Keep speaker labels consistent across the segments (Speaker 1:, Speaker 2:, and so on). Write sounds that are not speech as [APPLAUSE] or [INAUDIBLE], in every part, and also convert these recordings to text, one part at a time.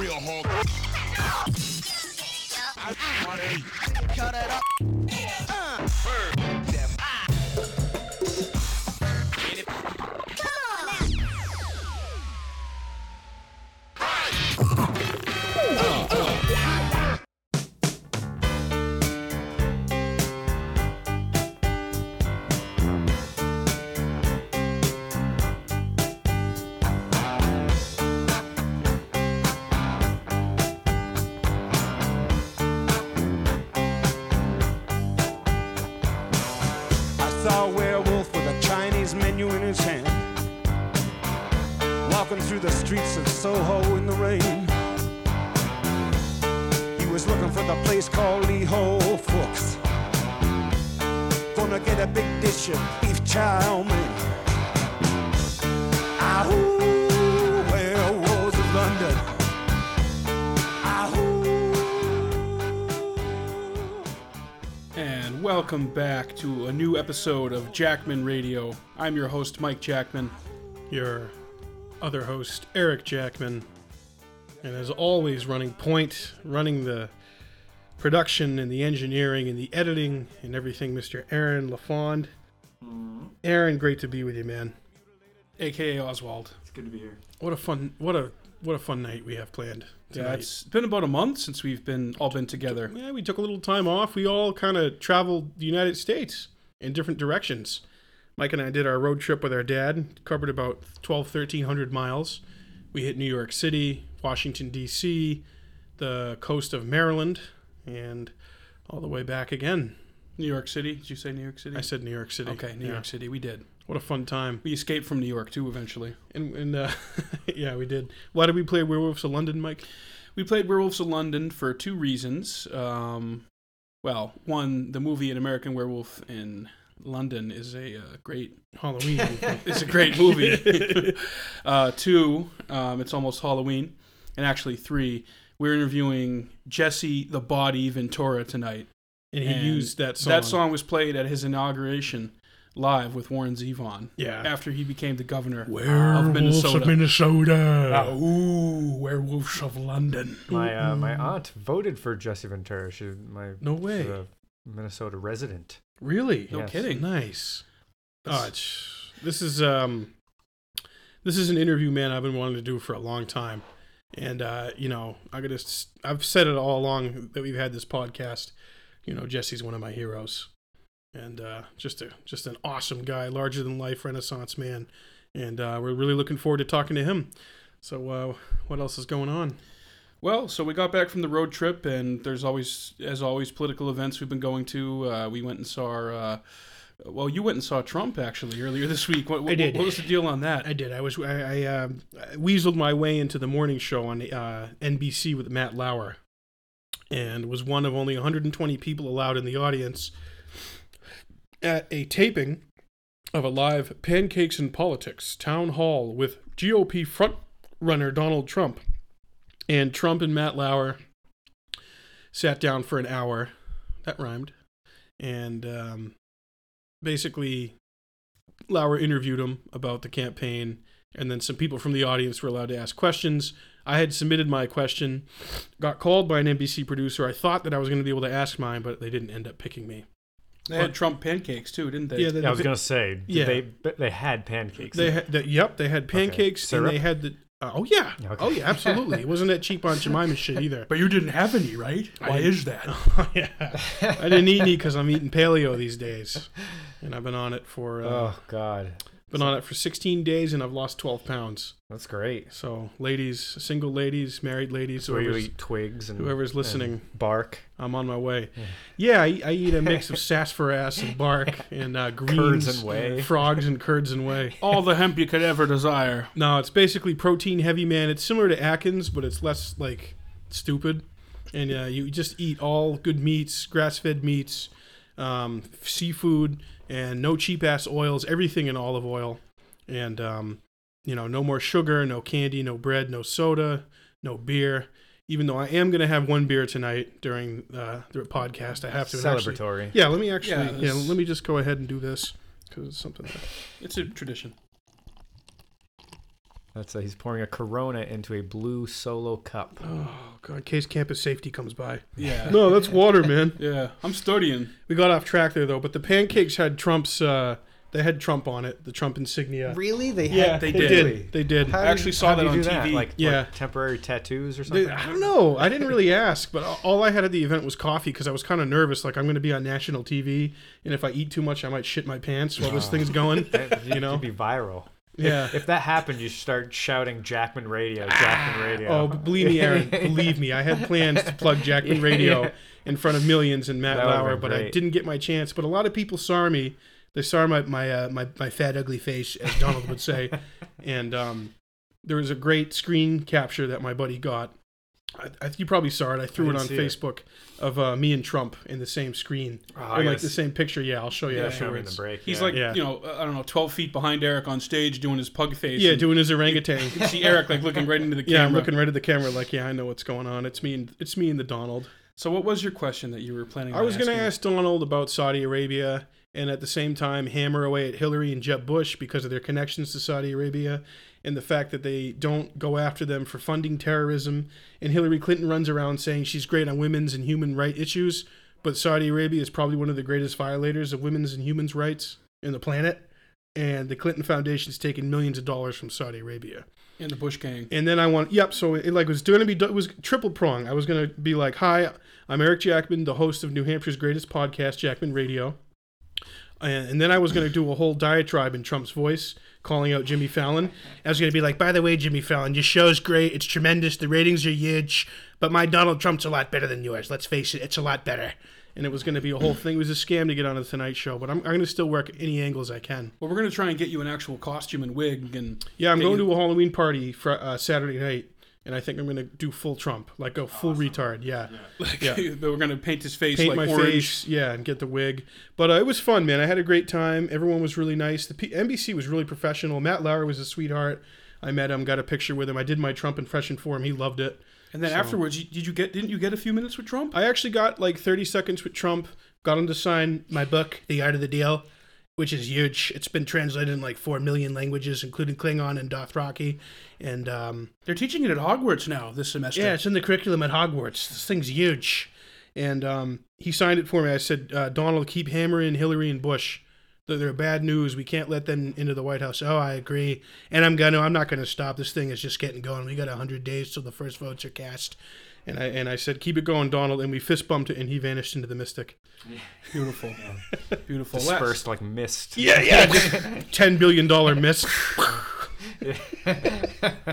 Speaker 1: real hard.
Speaker 2: Cut it up.
Speaker 3: Welcome back to a new episode of Jackman Radio. I'm your host, Mike Jackman.
Speaker 4: your other host, Eric Jackman. And as always, running point, running the production and the engineering and the editing and everything, Mr. Aaron LaFond. Aaron, great to be with you, man.
Speaker 3: aka Oswald.
Speaker 5: It's good to be here.
Speaker 4: What a fun, what a what a fun night we have planned
Speaker 3: Yeah, it's been about a month since we've been all been together.
Speaker 4: Yeah, we took a little time off. We all kind of traveled the United States in different directions. Mike and I did our road trip with our dad, covered about 12, 1300 miles. We hit New York City, Washington, D.C., the coast of Maryland, and all the way back again.
Speaker 3: New York City. Did you say New York City?
Speaker 4: I said New York City.
Speaker 3: Okay, New
Speaker 4: Yeah.
Speaker 3: York City. We did.
Speaker 4: What a fun time.
Speaker 3: We escaped from New York too eventually.
Speaker 4: And, and uh, [LAUGHS] yeah, we did. Why did we play Werewolves of London, Mike?
Speaker 3: We played Werewolves of London for two reasons. Um, well, one, the movie An American Werewolf in London is a uh, great
Speaker 4: Halloween. movie. [LAUGHS]
Speaker 3: it's a great movie. [LAUGHS] uh, two, um, it's almost Halloween, and actually three, we're interviewing Jesse the Body Ventura tonight.
Speaker 4: and he
Speaker 3: And
Speaker 4: used that song.
Speaker 3: That song was played at his inauguration live with Warren Zevon.
Speaker 4: Yeah.
Speaker 3: After he became the governor
Speaker 4: Werewolves
Speaker 3: of Minnesota.
Speaker 4: Of Minnesota.
Speaker 3: Ooh, Werewolves of London.
Speaker 5: My uh, my aunt voted for Jesse Ventura. She's my
Speaker 4: No way.
Speaker 5: a Minnesota resident.
Speaker 4: Really?
Speaker 3: No
Speaker 5: Yes.
Speaker 3: kidding.
Speaker 4: Nice. Oh, this is um, this is an interview, man. I've been wanting to do for a long time, and uh, you know, I gotta. s- I've said it all along that we've had this podcast. You know, Jesse's one of my heroes, and uh, just a just an awesome guy, larger than life Renaissance man, and uh, we're really looking forward to talking to him. So, uh, what else is going on?
Speaker 3: Well, so we got back from the road trip, and there's always, as always, political events we've been going to. Uh, we went and saw, uh, well, you went and saw Trump actually earlier this week. What, what,
Speaker 4: I did.
Speaker 3: What was the deal on that?
Speaker 4: I did. I was. I, I uh, weaseled my way into the morning show on uh, NBC with Matt Lauer, and was one of only 120 people allowed in the audience at a taping of a live Pancakes and Politics town hall with GOP front runner Donald Trump, and Trump and Matt Lauer sat down for an hour. That rhymed, and um, basically Lauer interviewed him about the campaign, and then some people from the audience were allowed to ask questions. I had submitted my question, got called by an NBC producer. I thought that I was going to be able to ask mine, but they didn't end up picking me.
Speaker 3: They had Trump pancakes too, didn't they?
Speaker 4: Yeah, the,
Speaker 5: Yeah, I was gonna say. did
Speaker 4: Yeah.
Speaker 5: they they had pancakes.
Speaker 4: they had the, yep, they had pancakes and they had the uh, oh yeah,
Speaker 5: Okay.
Speaker 4: oh yeah, absolutely. It wasn't that cheap Aunt Jemima shit either. [LAUGHS]
Speaker 3: but you didn't have any, right? Why is that? [LAUGHS]
Speaker 4: yeah, I didn't eat any because I'm eating paleo these days, and I've been on it for uh,
Speaker 5: oh God,
Speaker 4: been on it for 16 days, and I've lost 12 pounds.
Speaker 5: that's great.
Speaker 4: So, ladies, single ladies, married ladies,
Speaker 5: So you
Speaker 4: whoever's,
Speaker 5: eat twigs and
Speaker 4: whoever's listening.
Speaker 5: and bark,
Speaker 4: I'm on my way. Yeah, I, I eat a mix of [LAUGHS] sassafras and bark and uh, greens,
Speaker 5: Curds and whey.
Speaker 4: frogs and curds and whey. [LAUGHS]
Speaker 3: All the hemp you could ever desire.
Speaker 4: No, it's basically protein heavy, man. It's similar to Atkins, but it's less like stupid. And uh, you just eat all good meats, grass fed meats, um, seafood, and no cheap ass oils. Everything in olive oil, and um, you know, no more sugar, no candy, no bread, no soda, no beer. Even though I am going to have one beer tonight during uh, the podcast, I have to actually-
Speaker 5: celebratory.
Speaker 4: yeah, let me actually.
Speaker 3: Yeah,
Speaker 4: Yeah, let me just go ahead and do this because it's something. That,
Speaker 3: It's a tradition.
Speaker 5: That's a, he's pouring a Corona into a blue solo cup.
Speaker 4: Oh god, in case campus safety comes by.
Speaker 3: Yeah.
Speaker 4: No, that's water, man. [LAUGHS]
Speaker 3: Yeah. I'm studying.
Speaker 4: We got off track there though, but the pancakes had Trump's. Uh, they had Trump on it, the Trump insignia.
Speaker 5: Really? They had,
Speaker 4: Yeah,
Speaker 3: they
Speaker 4: they
Speaker 3: did.
Speaker 4: did. They did.
Speaker 5: How
Speaker 3: I
Speaker 5: did-
Speaker 3: actually saw
Speaker 5: how
Speaker 3: that
Speaker 5: do you
Speaker 3: on
Speaker 5: do
Speaker 3: TV.
Speaker 5: Like,
Speaker 4: Yeah.
Speaker 5: what, temporary tattoos or
Speaker 4: They-
Speaker 5: something.
Speaker 4: I don't know. I didn't really ask, but all I had at the event was coffee because I was kind of nervous. Like I'm going to be on national TV, and if I eat too much, I might shit my pants while this thing's going. [LAUGHS]
Speaker 5: That-
Speaker 4: you know?
Speaker 5: could be viral.
Speaker 4: Yeah.
Speaker 5: If that happened, you start shouting Jackman Radio, Jackman Radio.
Speaker 4: Oh, believe me, Aaron. [LAUGHS] believe me, I had plans to plug Jackman Radio
Speaker 5: Yeah.
Speaker 4: in front of millions and Matt
Speaker 5: That
Speaker 4: Lauer, but I didn't get my chance. But a lot of people saw me. They saw my my uh, my, my fat ugly face, as Donald would say, [LAUGHS] and um, there was a great screen capture that my buddy got. I, I, you probably saw it. I threw
Speaker 5: I
Speaker 4: it on
Speaker 5: see it.
Speaker 4: Facebook of uh, me and Trump in the same screen,
Speaker 5: Oh, I
Speaker 4: or like the same picture. Yeah, I'll show you
Speaker 5: yeah, show me in
Speaker 4: afterwards.
Speaker 5: the break.
Speaker 3: He's
Speaker 5: yeah.
Speaker 3: like,
Speaker 4: Yeah.
Speaker 3: you know, uh, I don't know, 12 feet behind Eric on stage doing his pug face.
Speaker 4: Yeah, doing his orangutan.
Speaker 3: You [LAUGHS] can see Eric like looking right into the camera.
Speaker 4: Yeah, I'm looking right at the camera, like, yeah, I know what's going on. It's me and it's me and the Donald.
Speaker 3: So, what was your question that you were planning?
Speaker 4: I was going to ask Donald about Saudi Arabia and at the same time hammer away at Hillary and Jeb Bush because of their connections to Saudi Arabia and the fact that they don't go after them for funding terrorism. And Hillary Clinton runs around saying she's great on women's and human rights issues, but Saudi Arabia is probably one of the greatest violators of women's and human rights in the planet. And the Clinton Foundation's taken millions of dollars from Saudi Arabia.
Speaker 3: And the Bush gang.
Speaker 4: And then I want, yep. So it like was going to be, it was triple prong. I was going to be like, hi, I'm Eric Jackman, the host of New Hampshire's greatest podcast, Jackman Radio. And, then I was going to do a whole diatribe in Trump's voice, calling out Jimmy Fallon. I was going to be like, by the way, Jimmy Fallon, your show's great. It's tremendous. The ratings are huge. But my Donald Trump's a lot better than yours. Let's face it, it's a lot better. And it was going to be a whole thing. It was a scam to get on the Tonight Show. But I'm, I'm going to still work any angles I can.
Speaker 3: Well, we're gonna try and get you an actual costume and wig, and
Speaker 4: Yeah, I'm going
Speaker 3: you-
Speaker 4: to a Halloween party for uh, Saturday night, and I think I'm going to do full Trump, like go full retard. Yeah, [LAUGHS]
Speaker 3: Like,
Speaker 4: Yeah. [LAUGHS]
Speaker 3: we're gonna paint his face
Speaker 4: paint
Speaker 3: like
Speaker 4: my
Speaker 3: orange.
Speaker 4: face. Yeah, and get the wig. But uh, it was fun, man. I had a great time. Everyone was really nice. The P- NBC was really professional. Matt Lauer was a sweetheart. I met him, got a picture with him. I did my Trump impression for him. He loved it.
Speaker 3: And then
Speaker 4: So-
Speaker 3: afterwards, you, did you get? Didn't you get a few minutes with Trump?
Speaker 4: I actually got like 30 seconds with Trump. Got him to sign my book, The Art of the Deal, which is huge. It's been translated in like four million languages, including Klingon and Dothraki. And um,
Speaker 3: They're teaching it at Hogwarts now this semester.
Speaker 4: Yeah, it's in the curriculum at Hogwarts. This thing's huge. And um, he signed it for me. I said, uh, Donald, keep hammering Hillary and Bush. They're, they're bad news. We can't let them into the White House. Oh, I agree. And I'm gonna. I'm not gonna stop. This thing is just getting going. We got hundred days till the first votes are cast. And I and I said, keep it going, Donald. And we fist bumped it, and he vanished into the mystic. [LAUGHS]
Speaker 3: beautiful, beautiful.
Speaker 5: dispersed like mist.
Speaker 4: Yeah, yeah. [LAUGHS] Ten billion dollar miss. [LAUGHS]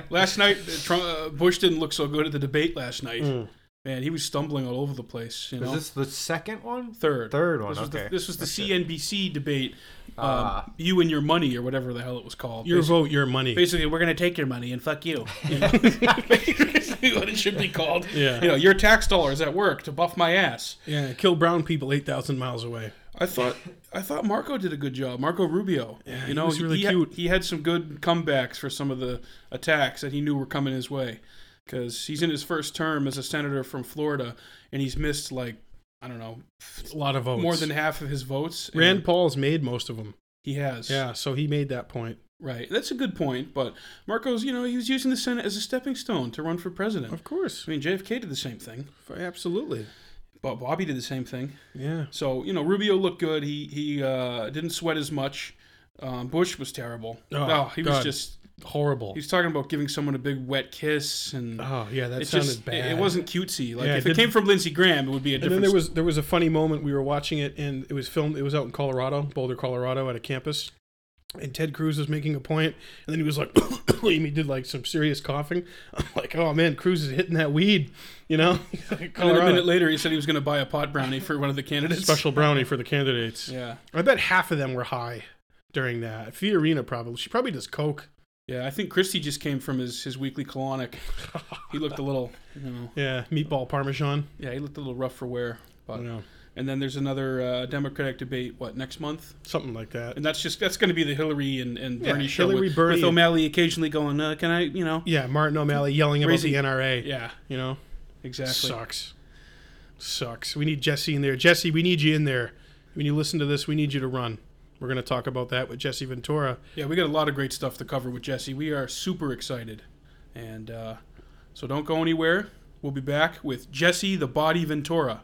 Speaker 3: Last night, Trump, uh, Bush didn't look so good at the debate last night.
Speaker 4: Mm.
Speaker 3: Man, he was stumbling all over the place. You
Speaker 5: Was
Speaker 3: know,
Speaker 5: this the second one?
Speaker 3: third,
Speaker 5: Third one.
Speaker 3: This was,
Speaker 5: okay.
Speaker 3: the, this was the
Speaker 5: That's it.
Speaker 3: CNBC debate. Um,
Speaker 5: Ah.
Speaker 3: you and your money, or whatever the hell it was called.
Speaker 4: Your
Speaker 3: Basically-
Speaker 4: vote, your money.
Speaker 3: Basically, we're gonna take your money and fuck you. [LAUGHS] you know? [LAUGHS] Basically what it should be called.
Speaker 4: Yeah.
Speaker 3: You know, your tax dollars at work to buff my ass.
Speaker 4: Yeah, kill brown people eight thousand miles away.
Speaker 3: I thought I thought Marco did a good job. Marco Rubio.
Speaker 4: Yeah,
Speaker 3: you know,
Speaker 4: he
Speaker 3: know,
Speaker 4: was really
Speaker 3: he, had-
Speaker 4: cute.
Speaker 3: he had some good comebacks for some of the attacks that he knew were coming his way. Because he's in his first term as a senator from Florida, and he's missed like I don't know
Speaker 4: A lot of votes.
Speaker 3: more than half of his votes.
Speaker 4: Rand Paul's made most of them.
Speaker 3: he has.
Speaker 4: Yeah, so he made that point.
Speaker 3: right. That's a good point. But Marco's, you know, he was using the Senate as a stepping stone to run for president.
Speaker 4: Of course.
Speaker 3: I mean, JFK did the same thing.
Speaker 4: Absolutely.
Speaker 3: But Bobby did the same thing.
Speaker 4: Yeah.
Speaker 3: So you know, Rubio looked good. He he uh, didn't sweat as much. Um, Bush was terrible.
Speaker 4: Oh,
Speaker 3: Oh, he was just.
Speaker 4: Horrible.
Speaker 3: He's talking about giving someone a big wet kiss, and
Speaker 4: Oh yeah, that
Speaker 3: it
Speaker 4: sounded
Speaker 3: just
Speaker 4: bad.
Speaker 3: it, it wasn't cutesy. Like
Speaker 4: Yeah,
Speaker 3: if
Speaker 4: it
Speaker 3: it came from Lindsey Graham, it would be a different
Speaker 4: And
Speaker 3: different.
Speaker 4: then there was there was a funny moment. We were watching it, and it was filmed. It was out in Colorado, Boulder, Colorado, at a campus. And Ted Cruz was making a point, and then he was like, [COUGHS] he did like some serious coughing. I'm like, oh man, Cruz is hitting that weed, you know. [LAUGHS]
Speaker 3: and then a minute later, he said he was going to buy a pot brownie for one of the candidates.
Speaker 4: special brownie for the candidates.
Speaker 3: Yeah,
Speaker 4: I bet half of them were high during that. Fiorina probably. She probably does coke.
Speaker 3: Yeah. I think Christie just came from his his weekly colonic. He looked a little, you know, [LAUGHS]
Speaker 4: Yeah, meatball parmesan.
Speaker 3: yeah, he looked a little rough for wear.
Speaker 4: I
Speaker 3: But
Speaker 4: don't know,
Speaker 3: and then there's another uh, Democratic debate. What next month?
Speaker 4: something like that.
Speaker 3: And that's just that's going to be the Hillary and, and
Speaker 4: Yeah,
Speaker 3: Bernie show
Speaker 4: Hillary,
Speaker 3: with,
Speaker 4: Bernie,
Speaker 3: with O'Malley occasionally going, uh, "Can I, you know?"
Speaker 4: Yeah, Martin O'Malley yelling about
Speaker 3: Raising-
Speaker 4: the NRA.
Speaker 3: Yeah,
Speaker 4: You know,
Speaker 3: exactly.
Speaker 4: sucks. Sucks. We need Jesse in there. Jesse, we need you in there. When you listen to this, we need you to run. We're going to talk about that with Jesse Ventura.
Speaker 3: Yeah, we got a lot of great stuff to cover with Jesse. We are super excited. And uh, so don't go anywhere. We'll be back with Jesse the Body Ventura.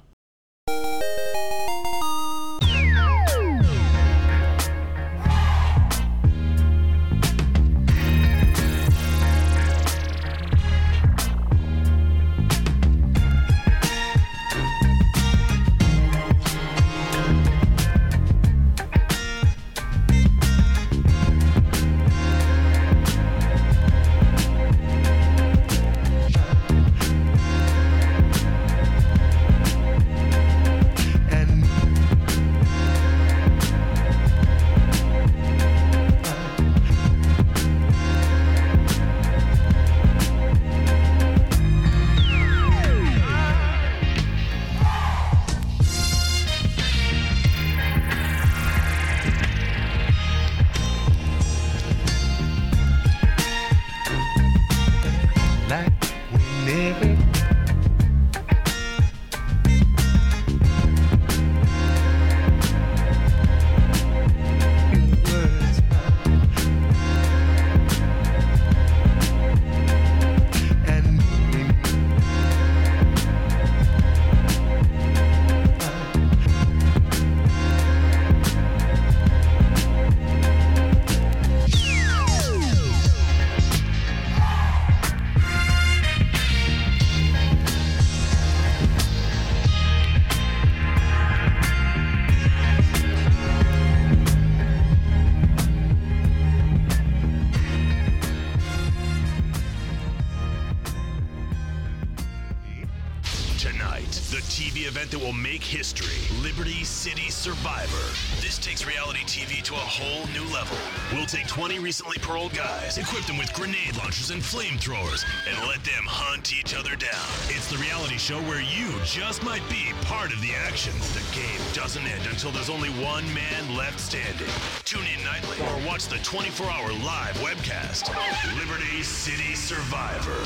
Speaker 1: 20 paroled guys, equip them with grenade launchers and flamethrowers, and let them hunt each other down. It's the reality show where you just might be part of the action. The game doesn't end until there's only one man left standing. Tune in nightly or watch the 24 hour live webcast. Liberty City Survivor.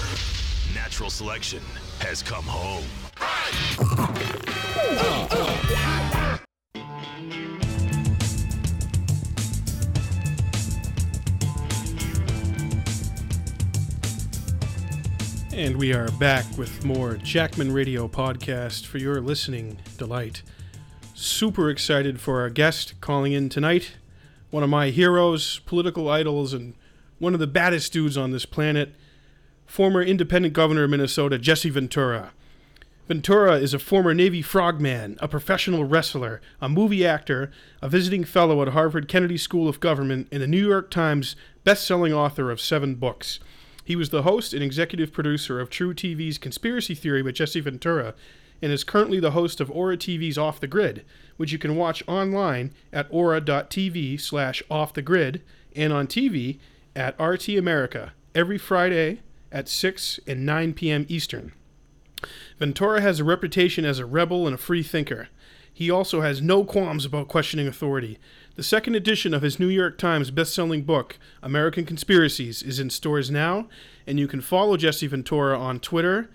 Speaker 1: Natural selection has come home. [LAUGHS]
Speaker 4: we are back with more Jackman Radio podcast for your listening delight. Super excited for our guest calling in tonight. One of my heroes, political idols, and one of the baddest dudes on this planet, former independent governor of Minnesota, Jesse Ventura. Ventura is a former Navy frogman, a professional wrestler, a movie actor, a visiting fellow at Harvard Kennedy School of Government, and the New York Times best-selling author of seven books. He was the host and executive producer of truTV's Conspiracy Theory with Jesse Ventura, and is currently the host of Ora TV's Off the Grid, which you can watch online at ora.tv slash off the grid and on TV at RT America every Friday at 6 and 9 p.m. Eastern. Ventura has a reputation as a rebel and a free thinker. He also has no qualms about questioning authority. The second edition of his New York Times best-selling book, American Conspiracies, is in stores now, and you can follow Jesse Ventura on Twitter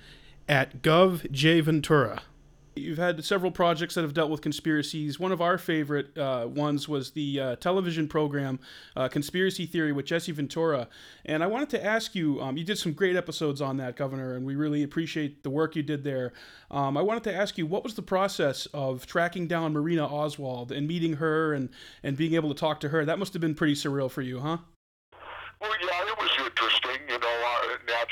Speaker 4: at govjventura.
Speaker 3: You've had several projects that have dealt with conspiracies. One of our favorite uh, ones was the uh, television program uh, Conspiracy Theory with Jesse Ventura. And I wanted to ask you um, you did some great episodes on that, Governor, and we really appreciate the work you did there. Um, I wanted to ask you what was the process of tracking down Marina Oswald and meeting her and, and being able to talk to her? That must have been pretty surreal for you, huh?
Speaker 6: Well, yeah, it was interesting.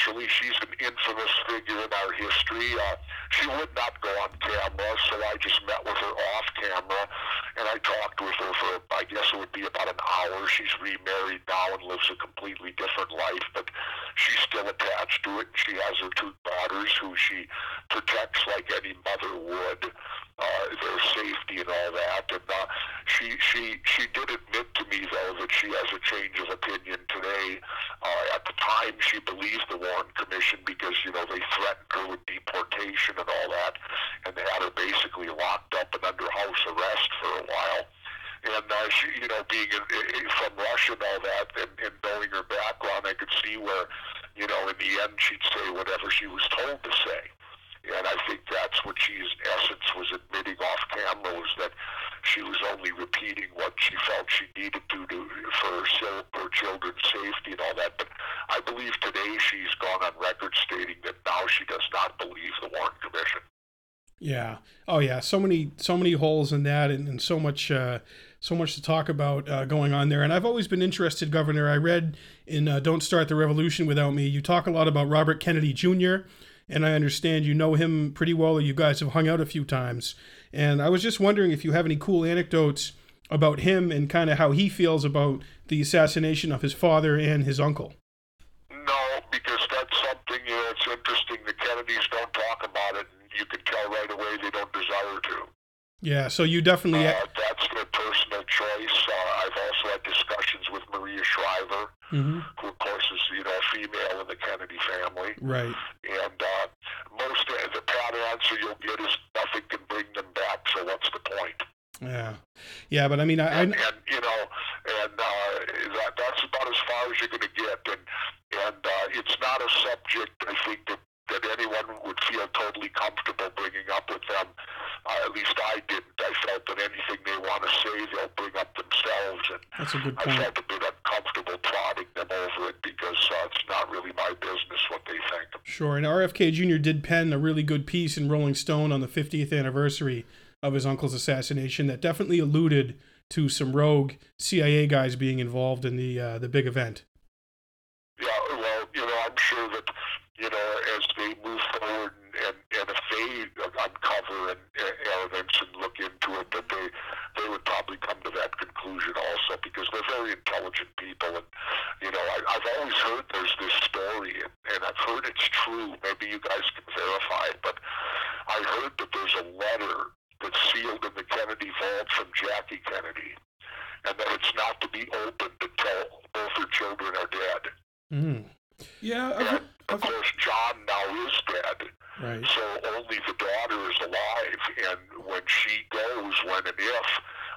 Speaker 6: Naturally, she's an infamous figure in our history. Uh, she would not go on camera, so I just met with her off camera, and I talked with her for, I guess it would be about an hour. She's remarried now and lives a completely different life, but she's still attached to it. She has her two daughters who she protects like any mother would, uh, their safety and all that. And uh, she, she, she did admit to me, though, that she has a change of opinion today. Uh, at the time, she believed the Warren Commission because, you know, they threatened her with deportation and all that, and they had her basically locked up and under house arrest for a while. And uh, she, you know, being in, in, from Russia and all that, and, and knowing her background, I could see where, you know, in the end, she'd say whatever she was told to say. And I think that's what she, in essence, was admitting off camera was that she was only repeating what she felt she needed to do for her children's safety and all that. But I believe today she's gone on record stating that now she does not believe the Warren Commission.
Speaker 4: Yeah. Oh yeah. So many so many holes in that, and, and so much uh, so much to talk about uh, going on there. And I've always been interested, Governor. I read in uh, "Don't Start the Revolution Without Me." You talk a lot about Robert Kennedy Jr. And I understand you know him pretty well, or you guys have hung out a few times. And I was just wondering if you have any cool anecdotes about him and kind of how he feels about the assassination of his father and his uncle.
Speaker 6: No, because that's something you know, it's interesting. The Kennedys don't talk about it, and you can tell right away they don't desire to.
Speaker 4: Yeah. So you definitely.
Speaker 6: Uh, that's their personal choice. Uh, I've also had discussions with Maria Shriver,
Speaker 4: Mhm.
Speaker 6: who of course is you know a female in the Kennedy family.
Speaker 4: Right.
Speaker 6: And uh, most of the pat answer you'll get is nothing can bring them back. So what's the point?
Speaker 4: Yeah. Yeah. But I mean, I. I
Speaker 6: and, and you know, and uh, that that's about as far as you're going to get. And and uh, it's not a subject I think that that anyone would feel totally comfortable bringing up with them. Uh, at least I didn't. I felt that anything they want to say, they'll bring up themselves, and
Speaker 4: that's a good
Speaker 6: I
Speaker 4: point.
Speaker 6: felt a bit uncomfortable prodding them over it because uh, it's not really my business what they think.
Speaker 4: Sure. And RFK Jr. did pen a really good piece in Rolling Stone on the 50th anniversary of his uncle's assassination that definitely alluded to some rogue CIA guys being involved in the uh, the big event.
Speaker 6: Yeah, well, you know, I'm sure that, you know, as they move forward and, and, if they uncover and, evidence and look into it, that they they would probably come to that conclusion also because they're very intelligent people. And, you know, I, I've always heard there's this story, and, and I've heard it's true. Maybe you guys can verify it, but I heard that there's a letter that's sealed in the Kennedy vault from Jackie Kennedy, and that it's not to be opened until both her children are dead.
Speaker 4: Mm,
Speaker 3: Yeah, I've,
Speaker 6: And of
Speaker 3: I've,
Speaker 6: course, John now is dead,
Speaker 4: right.
Speaker 6: so only the daughter is alive. And when she goes, when and if,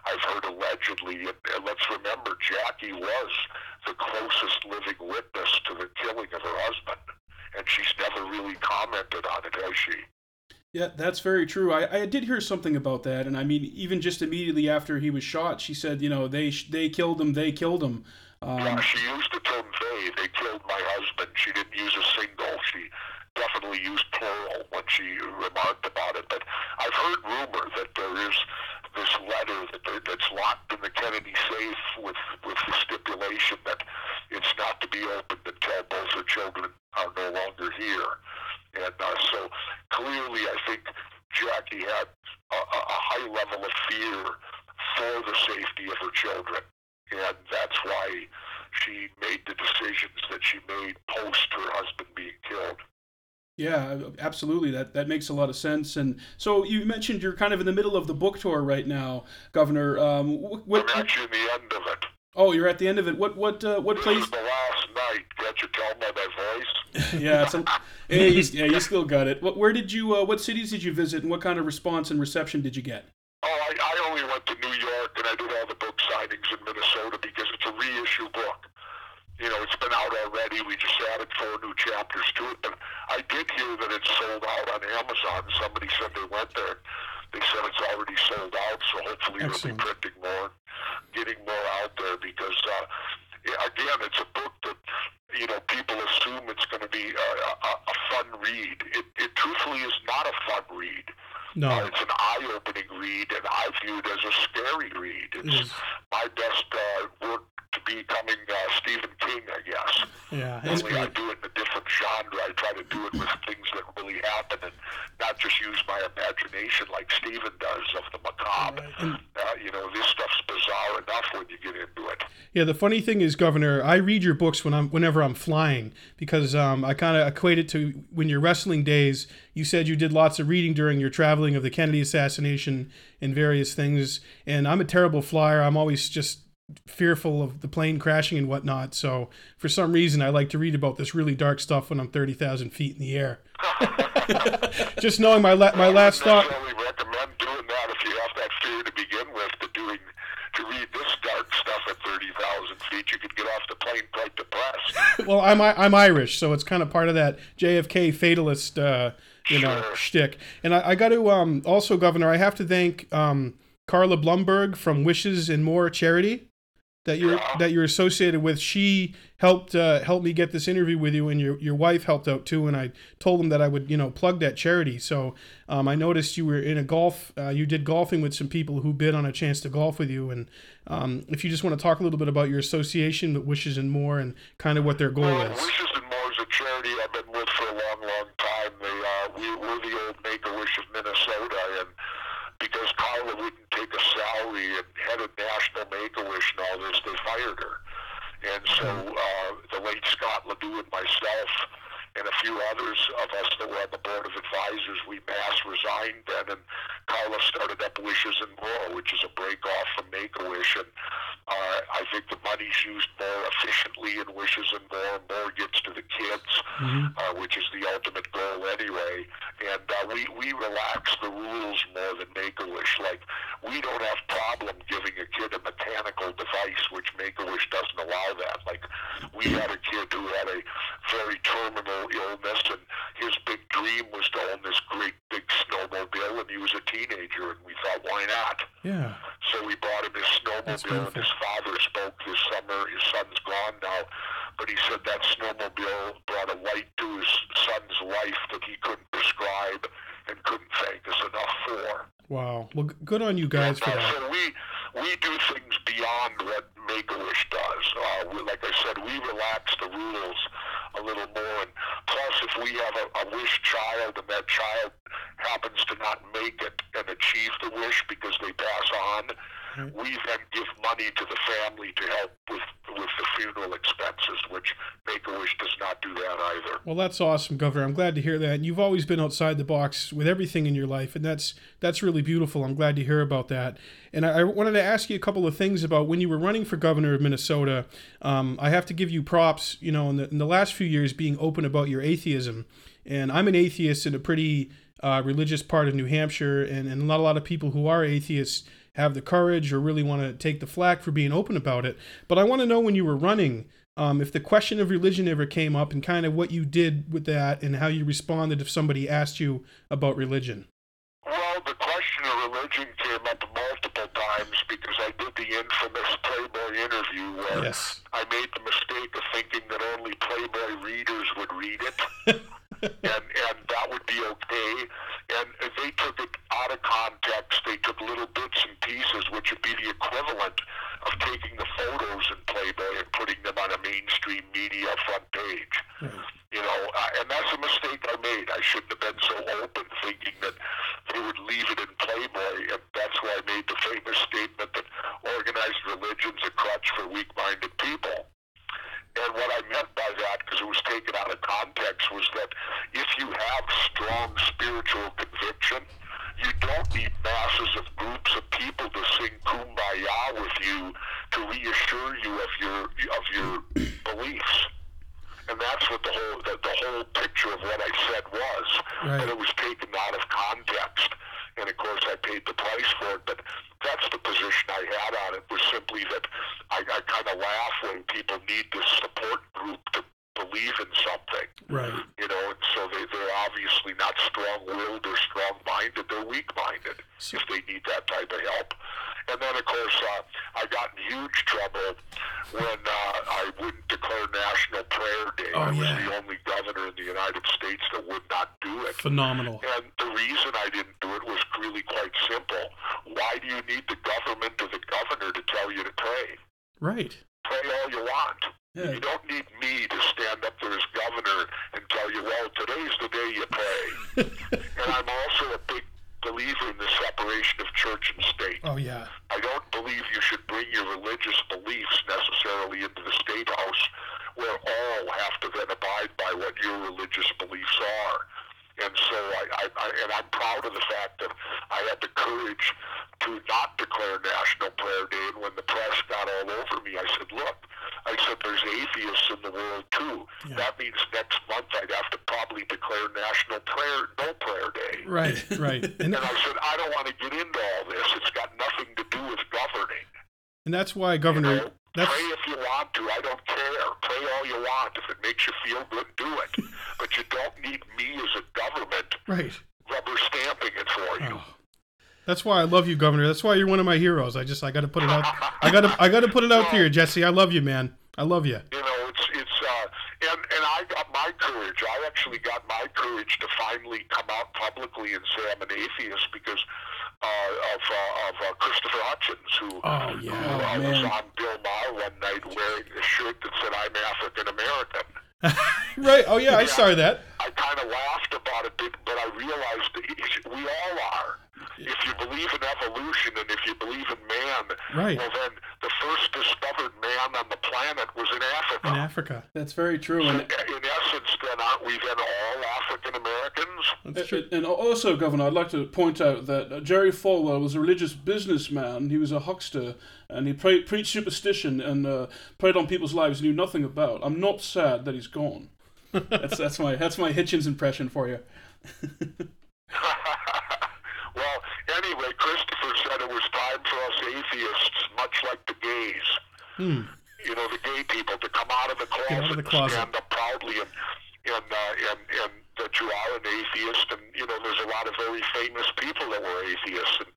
Speaker 6: I've heard allegedly, and, and let's remember, Jackie was the closest living witness to the killing of her husband, and she's never really commented on it, has she?
Speaker 3: Yeah, that's very true. I, I did hear something about that, and I mean, even just immediately after he was shot, she said, you know, they they killed him, they killed him. Um,
Speaker 6: Yeah, she used the term they. They killed my husband. She didn't use a single. She definitely used plural when she remarked about it. But I've heard rumor that there is this letter that that's locked in the Kennedy safe with with the stipulation that it's not to be opened until both her children are no longer here. And uh, so clearly, I think Jackie had a, a high level of fear for the safety of her children and that's why she made the decisions that she made post her husband being killed.
Speaker 3: Yeah, absolutely. That that makes a lot of sense. And so you mentioned you're kind of in the middle of the book tour right now, Governor. Um, wh- what,
Speaker 6: I'm actually in the end of it.
Speaker 3: Oh, you're at the end of it. What what uh, what place?
Speaker 6: the last night. Can't you tell by my voice? [LAUGHS]
Speaker 3: yeah, it's a, yeah, you, yeah, you still got it. What, where did you? Uh, what cities did you visit, and what kind of response and reception did you get?
Speaker 6: Oh, I, I only went to New York and I did all the book signings in Minnesota because it's a reissue book. You know, it's been out already. We just added four new chapters to it. But I did hear that it's sold out on Amazon. Somebody said they went there. They said it's already sold out, so hopefully they'll be printing more, getting more out there because, uh, again, it's a book that, you know, people assume it's going to be a, a, a fun read. It, it truthfully is not a fun read.
Speaker 4: No.
Speaker 6: Uh, it's an eye-opening read, and I view it as a scary read.
Speaker 4: It
Speaker 6: It's
Speaker 4: is.
Speaker 6: my best uh, work becoming uh, Stephen King, I guess.
Speaker 4: Yeah. It's
Speaker 6: Only I
Speaker 4: great.
Speaker 6: do it in a different genre. I try to do it with things that really happen and not just use my imagination like Stephen does of the macabre.
Speaker 4: And-
Speaker 6: Uh, you know, this stuff's bizarre enough when you get into it.
Speaker 4: Yeah, the funny thing is, Governor, I read your books when I'm whenever I'm flying because um, I kind of equate it to when your wrestling days. You said you did lots of reading during your traveling of the Kennedy assassination and various things. And I'm a terrible flyer. I'm always just fearful of the plane crashing and whatnot. So for some reason, I like to read about this really dark stuff when I'm thirty thousand feet in the air. [LAUGHS] just knowing my la- my last
Speaker 6: I
Speaker 4: thought.
Speaker 6: wouldn't recommend doing that if you have that fear to begin with. To doing to read this dark stuff at thirty thousand feet, you could get off the plane quite depressed. [LAUGHS]
Speaker 4: Well, I'm I'm Irish, so it's kind of part of that JFK fatalist uh, you know
Speaker 6: Sure.
Speaker 4: shtick. And I, I got to um, also, Governor, I have to thank um, Carla Blumberg from Wishes and More charity that you're that you're associated with. She helped uh, help me get this interview with you, and your your wife helped out too. And I told them that I would you know plug that charity. So um, I noticed you were in a golf. Uh, you did golfing with some people who bid on a chance to golf with you. And um, if you just want to talk a little bit about your association with Wishes and More and kind of what their goal
Speaker 6: Well,
Speaker 4: is.
Speaker 6: Wishes and More is a charity I've been with for a long, long time. They, uh, we, we're the old Make-A-Wish of Minnesota, and because Carla wouldn't take a salary and headed National Make-A-Wish and all this, they fired her. And so uh, the late Scott LeDoux and myself and a few others of us that were on the board of advisors, we mass resigned then, and Carla started up Wishes and More, which is a break off from Make-A-Wish, and uh, I think the money's used more efficiently in Wishes and More. and More gets to the kids, uh, which is the ultimate goal anyway. And uh, we we relax the rules more than Make-A-Wish. Like we don't have problem giving a kid a mechanical device, which Make-A-Wish doesn't allow that. Like we had a kid who had a very terminal illness, and his big dream was to own this great big snowmobile, and he was a teenager, and we thought, why not?
Speaker 4: Yeah.
Speaker 6: So we bought him his snowmobile, and his father spoke this summer. His son's gone now, but he said that snowmobile brought a light to his son's life that he couldn't describe and couldn't thank us enough for.
Speaker 4: Wow. Well, good on you guys for
Speaker 6: Uh,
Speaker 4: that.
Speaker 6: So we we do things beyond what Make a Wish does. Uh, we, like I said, we relax the rules a little more. And we have a, a wish child and that child happens to not make it and achieve the wish because they pass on, we then give money to the family to help with with the funeral expenses, which Make a Wish does not do that either.
Speaker 4: Well, that's awesome, Governor. I'm glad to hear that. And you've always been outside the box with everything in your life, and that's that's really beautiful. I'm glad to hear about that. And I, I wanted to ask you a couple of things about when you were running for governor of Minnesota. Um, I have to give you props, you know, in the, in the last few years, being open about your atheism. And I'm an atheist in a pretty uh, religious part of New Hampshire, and, and not a lot of people who are atheists have the courage or really want to take the flack for being open about it. But I want to know when you were running, um, if the question of religion ever came up and kind of what you did with that and how you responded if somebody asked you about religion.
Speaker 6: Well, the question of religion came up multiple times because I did the infamous Playboy interview where
Speaker 4: Yes.
Speaker 6: I made the mistake of thinking that only Playboy readers would read it. [LAUGHS] and and that would be okay. And they took it out of context. They took little bits and pieces, which would be the equivalent of taking the photos in Playboy and putting them on a mainstream media front page. You know, uh, and that's a mistake I made. I shouldn't have been so open, thinking that they would leave it in Playboy, and that's why I made the famous statement that organized religion's a crutch for weak-minded people. And what I meant by that, because it was taken out of context, was that if you have strong spiritual conviction, you don't need masses of groups of people to sing kumbaya with you to reassure you of your of your beliefs. And that's what the whole the, the whole picture of what I said was.
Speaker 4: Right.
Speaker 6: And it was taken out of context. And of course, I paid the price for it. But that's the position I had on it. Was simply that I, I kind of laugh when people need this support group to believe in something.
Speaker 4: Right.
Speaker 6: You know, and so they, they're obviously not strong-willed or strong-minded. They're weak-minded if they need that type of help. And then, of course, uh, I got in huge trouble when uh, I wouldn't declare National Prayer Day.
Speaker 4: Oh,
Speaker 6: I was
Speaker 4: yeah.
Speaker 6: the only governor in the United States that would not do it.
Speaker 4: Phenomenal.
Speaker 6: And the reason I didn't do it was really quite simple. Why do you need the government or the governor to tell you to pray?
Speaker 4: Right.
Speaker 6: Pray all you want.
Speaker 4: Yeah.
Speaker 6: You don't need me to stand up there as governor and tell you, well, today's the day you pray. [LAUGHS] and I'm also a big believer in the separation of church and state.
Speaker 4: Oh yeah.
Speaker 6: I don't believe you should bring your religious beliefs necessarily into the state house where all have to then abide by what your religious beliefs are. And so I, I, I and I'm proud of the fact that I had the courage to not declare National Prayer Day. And when the press got all over me, I said, look, I said, there's atheists in the world too. That means next month I'd have to probably declare National Prayer No Prayer Day.
Speaker 4: Right. Right. [LAUGHS] And
Speaker 6: And I said, I don't want to get into all this. It's got nothing to do with governing.
Speaker 4: And that's why
Speaker 6: You
Speaker 4: Governor.
Speaker 6: know,
Speaker 4: That's
Speaker 6: pray if you want to. I don't care. Pray all you want. If it makes you feel good, do it. [LAUGHS] but you don't need me as a government
Speaker 4: Right.
Speaker 6: rubber stamping it for you.
Speaker 4: Oh. That's why I love you, Governor. That's why you're one of my heroes. I just I got to put it out. I got to I got to put it out there, [LAUGHS] Jesse. I love you, man. I love you.
Speaker 6: You know, it's it's uh, and and I got my courage. I actually got my courage to finally come out publicly and say I'm an atheist because uh, of uh, of uh, Christopher Hitchens, who,
Speaker 4: Oh, yeah.
Speaker 6: who uh,
Speaker 3: Oh,
Speaker 6: was
Speaker 3: man.
Speaker 6: on Bill Maher one night wearing a shirt that said I'm African American. [LAUGHS]
Speaker 4: Right. Oh yeah, I saw that.
Speaker 6: I kind of laughed about it, but, but I realized that we all are. If you believe in evolution and if you believe in man,
Speaker 4: Right.
Speaker 6: well then the first discovered man on the planet was in Africa.
Speaker 4: In Africa.
Speaker 3: That's very true. And,
Speaker 6: in essence, then aren't we then all African Americans?
Speaker 4: That's true.
Speaker 3: and also, Governor, I'd like to point out that uh, Jerry Falwell was a religious businessman. He was a huckster, and he pre- preached superstition and uh, preyed on people's lives he knew nothing about. I'm not sad that he's gone. [LAUGHS] that's that's my that's my Hitchens impression for you. [LAUGHS]
Speaker 6: well, anyway, Christopher said it was time for us atheists, much like the gays.
Speaker 4: Hmm.
Speaker 6: You know, the gay people to come out of the closet,
Speaker 4: out of the
Speaker 6: and
Speaker 4: closet.
Speaker 6: stand up proudly and and, uh, and and that you are an atheist. And you know, there's a lot of very famous people that were atheists, and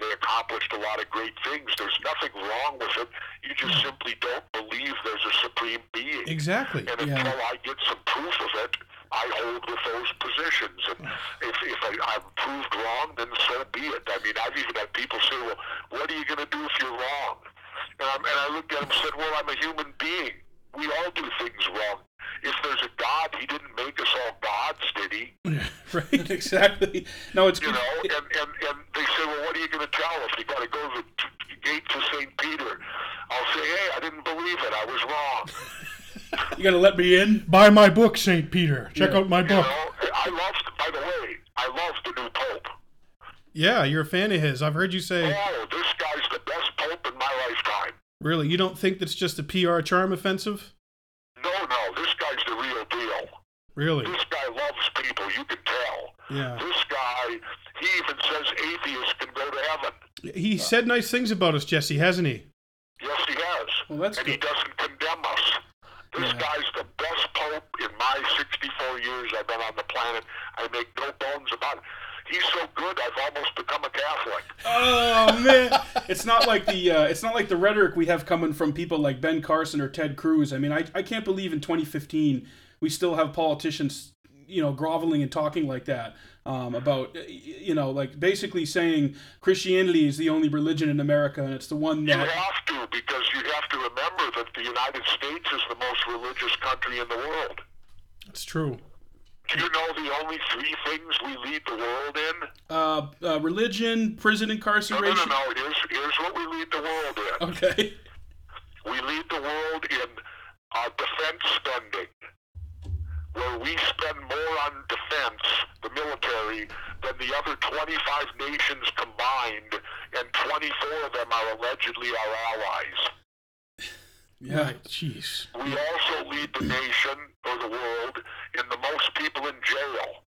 Speaker 6: they accomplished a lot of great things. There's nothing wrong with it. You just
Speaker 4: Hmm.
Speaker 6: simply don't believe there's a supreme being.
Speaker 4: Exactly.
Speaker 6: And
Speaker 3: Yeah.
Speaker 6: until I get some proof of it, I hold with those positions. And if, if I, I'm proved wrong, then so be it. I mean, I've even had people say, well, what are you going to do if you're wrong? And, I'm, and I looked at them and said, well, I'm a human being. We all do things wrong. If there's a God, he didn't make us all gods, did he? [LAUGHS]
Speaker 4: right.
Speaker 3: exactly. No, it's
Speaker 6: You know, and, and, and they say, well, what are you going to tell us? you got to go to the t- gates of St. Peter? I'll say, hey, I didn't believe it. I was wrong. [LAUGHS]
Speaker 3: you gonna let me in?
Speaker 4: Buy my book, Saint Peter. Check out my
Speaker 6: You
Speaker 4: book.
Speaker 6: know, I love, by the way, I love the new Pope.
Speaker 4: Yeah, you're a fan of his. I've heard you say.
Speaker 6: Oh, this guy's the best Pope in my lifetime.
Speaker 4: Really, you don't think that's just a PR charm offensive?
Speaker 6: No, no, this guy's the real deal.
Speaker 4: Really?
Speaker 6: This guy loves people, you can tell.
Speaker 4: Yeah.
Speaker 6: This guy, he even says atheists can go to heaven.
Speaker 4: He said nice things about us, Jesse, hasn't he?
Speaker 6: Yes, he has.
Speaker 3: Well, that's
Speaker 6: and he
Speaker 3: good.
Speaker 6: doesn't condemn us. This
Speaker 3: Yeah.
Speaker 6: guy's the best pope in my 64 years I've been on the planet. I make no bones about it. He's so good, I've almost become a Catholic.
Speaker 3: Oh man, it's not like the uh, it's not like the rhetoric we have coming from people like Ben Carson or Ted Cruz. I mean, I I can't believe in 2015 we still have politicians, you know, groveling and talking like that um, about you know, like basically saying Christianity is the only religion in America and it's the one that You
Speaker 6: have to, because you have to remember that the United States is the most religious country in the world.
Speaker 4: It's true.
Speaker 6: Do you know the only three things we lead the world in?
Speaker 3: Uh, uh, religion, prison
Speaker 6: No, no,
Speaker 3: incarceration.
Speaker 6: no, no. Here's, here's what we lead the world in.
Speaker 3: Okay.
Speaker 6: We lead the world in uh, defense spending, where we spend more on defense, the military, than the other 25 nations combined, and 24 of them are allegedly our allies.
Speaker 3: Yeah.
Speaker 4: Jeez.
Speaker 6: We also lead the nation or the world in the most people in jail,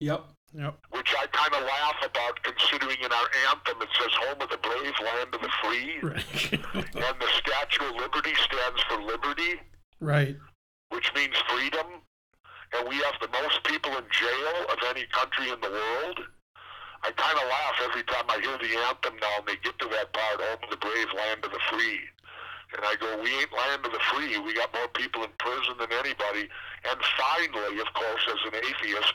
Speaker 3: Yep.
Speaker 4: Yep.
Speaker 6: which I kind of laugh about considering in our anthem it says home of the brave, land of the free,
Speaker 4: Right. [LAUGHS]
Speaker 6: and the Statue of Liberty stands for liberty.
Speaker 4: right.
Speaker 6: Which means freedom, and we have the most people in jail of any country in the world. I kind of laugh every time I hear the anthem now and they get to that part, home of the brave, land of the free. And I go, we ain't land of the free. We got more people in prison than anybody. And finally, of course, as an atheist,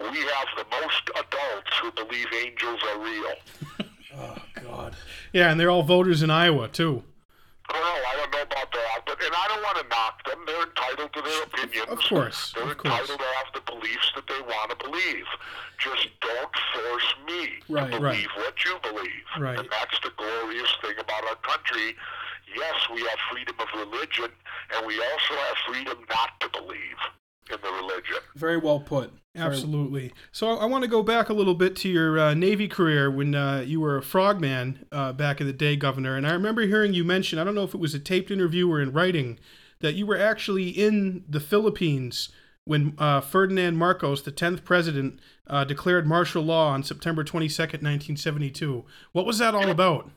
Speaker 6: we have the most adults who believe angels are real. [LAUGHS]
Speaker 3: Oh God.
Speaker 4: Yeah, and they're all voters in Iowa too.
Speaker 6: Well, I don't know about that, but and I don't want to knock them. They're entitled to their opinions.
Speaker 4: Of course,
Speaker 6: They're
Speaker 4: of course.
Speaker 6: entitled to have the beliefs that they want to believe. Just don't force me
Speaker 3: Right,
Speaker 6: to
Speaker 4: right.
Speaker 6: believe what you believe.
Speaker 4: Right.
Speaker 6: And that's the glorious thing about our country. Yes, we have freedom of religion, and we also have freedom not to believe in the religion.
Speaker 3: Very well put.
Speaker 4: Absolutely. So I want to go back a little bit to your uh, Navy career when uh, you were a frogman uh, back in the day, Governor. And I remember hearing you mention, I don't know if it was a taped interview or in writing, that you were actually in the Philippines when uh, Ferdinand Marcos, the 10th president, uh, declared martial law on September 22nd, 1972. What was that all about?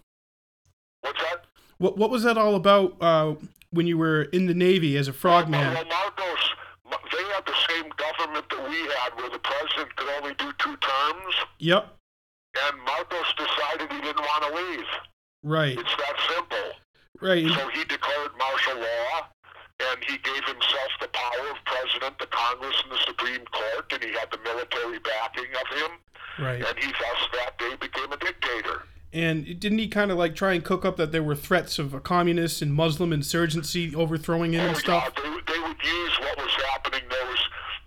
Speaker 6: What's that?
Speaker 4: What, what was that all about uh, when you were in the Navy as a frogman?
Speaker 6: Well, Marcos, they had the same government that we had where the president could only do two terms,
Speaker 4: Yep.
Speaker 6: and Marcos decided he didn't want to leave.
Speaker 4: Right.
Speaker 6: It's that simple.
Speaker 4: Right.
Speaker 6: So he declared martial law, and he gave himself the power of president, the Congress, and the Supreme Court, and he had the military backing of him,
Speaker 4: Right.
Speaker 6: and he thus that day became a dictator.
Speaker 4: And didn't he kind of like try and cook up that there were threats of a communist and Muslim insurgency overthrowing him and
Speaker 6: Oh,
Speaker 4: stuff?
Speaker 6: yeah, they, they would use what was happening. There was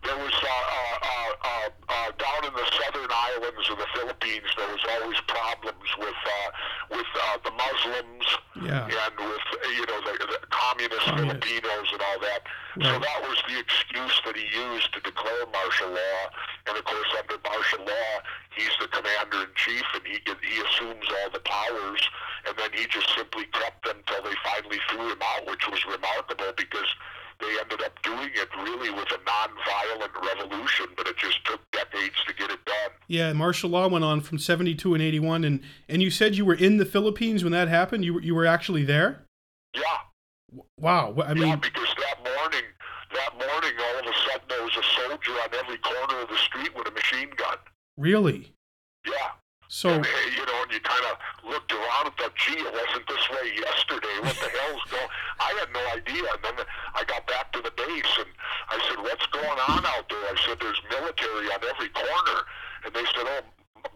Speaker 6: there was uh, uh, uh, uh, uh, down in the southern islands of the Philippines. There was always problems with uh, with uh, the Muslims
Speaker 4: Yeah.
Speaker 6: and with you know the, the communist
Speaker 4: Communist.
Speaker 6: Filipinos and all that. So that was the excuse that he used to declare martial law. And of course, under martial law, he's the commander in chief, and he he assumes all the powers. And then he just simply kept them till they finally threw him out, which was remarkable because they ended up doing it really with a non-violent revolution, but it just took decades to get it done.
Speaker 4: Yeah, martial law went on from 72 and 81 and and you said you were in the Philippines when that happened? You were you were actually there?
Speaker 6: Yeah,
Speaker 4: Wow. I
Speaker 6: yeah,
Speaker 4: mean,
Speaker 6: because that morning, that morning, all of a sudden there was a soldier on every corner of the street with a machine gun.
Speaker 4: really?
Speaker 6: Yeah.
Speaker 4: So [LAUGHS]
Speaker 6: And, you know, and you kind of looked around and thought, gee, it wasn't this way yesterday. What the hell's going I had no idea. And then I got back to the base and I said, what's going on out there? I said, there's military on every corner. And they said, oh,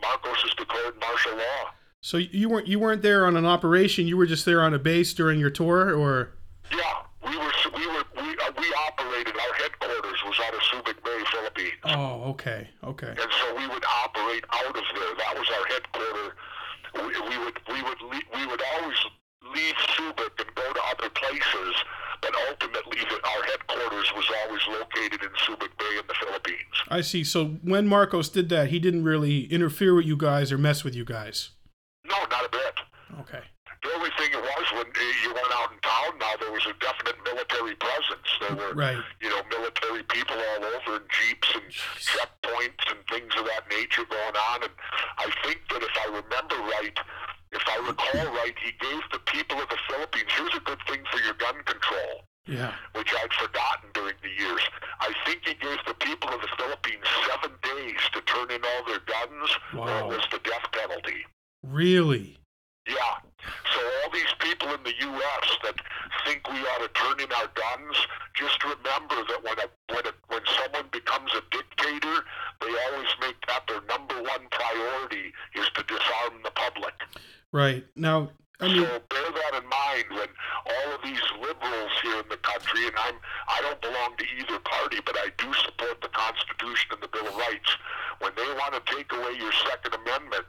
Speaker 6: Marcos has declared martial law.
Speaker 4: so you weren't you weren't there on an operation, you were just there on a base during your tour or
Speaker 6: Yeah, we were, we were, we, uh, we operated, our headquarters was out of Subic Bay, Philippines.
Speaker 4: Oh, okay. Okay.
Speaker 6: and so we would operate out of there. That was our headquarter. We, we would we would le- we would always leave Subic and go to other places, but ultimately the, our headquarters was always located in Subic Bay in the Philippines.
Speaker 4: I see. So when Marcos did that, he didn't really interfere with you guys or mess with you guys.
Speaker 6: No, not a bit.
Speaker 4: Okay.
Speaker 6: The only thing it was when you went out in town. Now there was a definite military presence. There were
Speaker 4: Right.
Speaker 6: you know military people all over in jeeps and checkpoints and things of that nature going on. And I think that if I remember right, if I recall right, he gave the people of the Philippines. Here's a good thing for your gun control,
Speaker 4: Yeah.
Speaker 6: which I'd forgotten during the years. I think he gave the people of the Philippines seven days to turn in all their guns, or
Speaker 4: Wow.
Speaker 6: it was the death penalty.
Speaker 4: Really?
Speaker 6: Yeah. So all these people in the U.S. that think we ought to turn in our guns, just remember that when a when a, when someone becomes a dictator, they always make that their number one priority is to disarm the public.
Speaker 4: Right. Now, I mean,
Speaker 6: so bear that in mind when all of these liberals here in the country, and I'm I don't belong to either party, but I do support the Constitution and the Bill of Rights. When they want to take away your Second Amendment,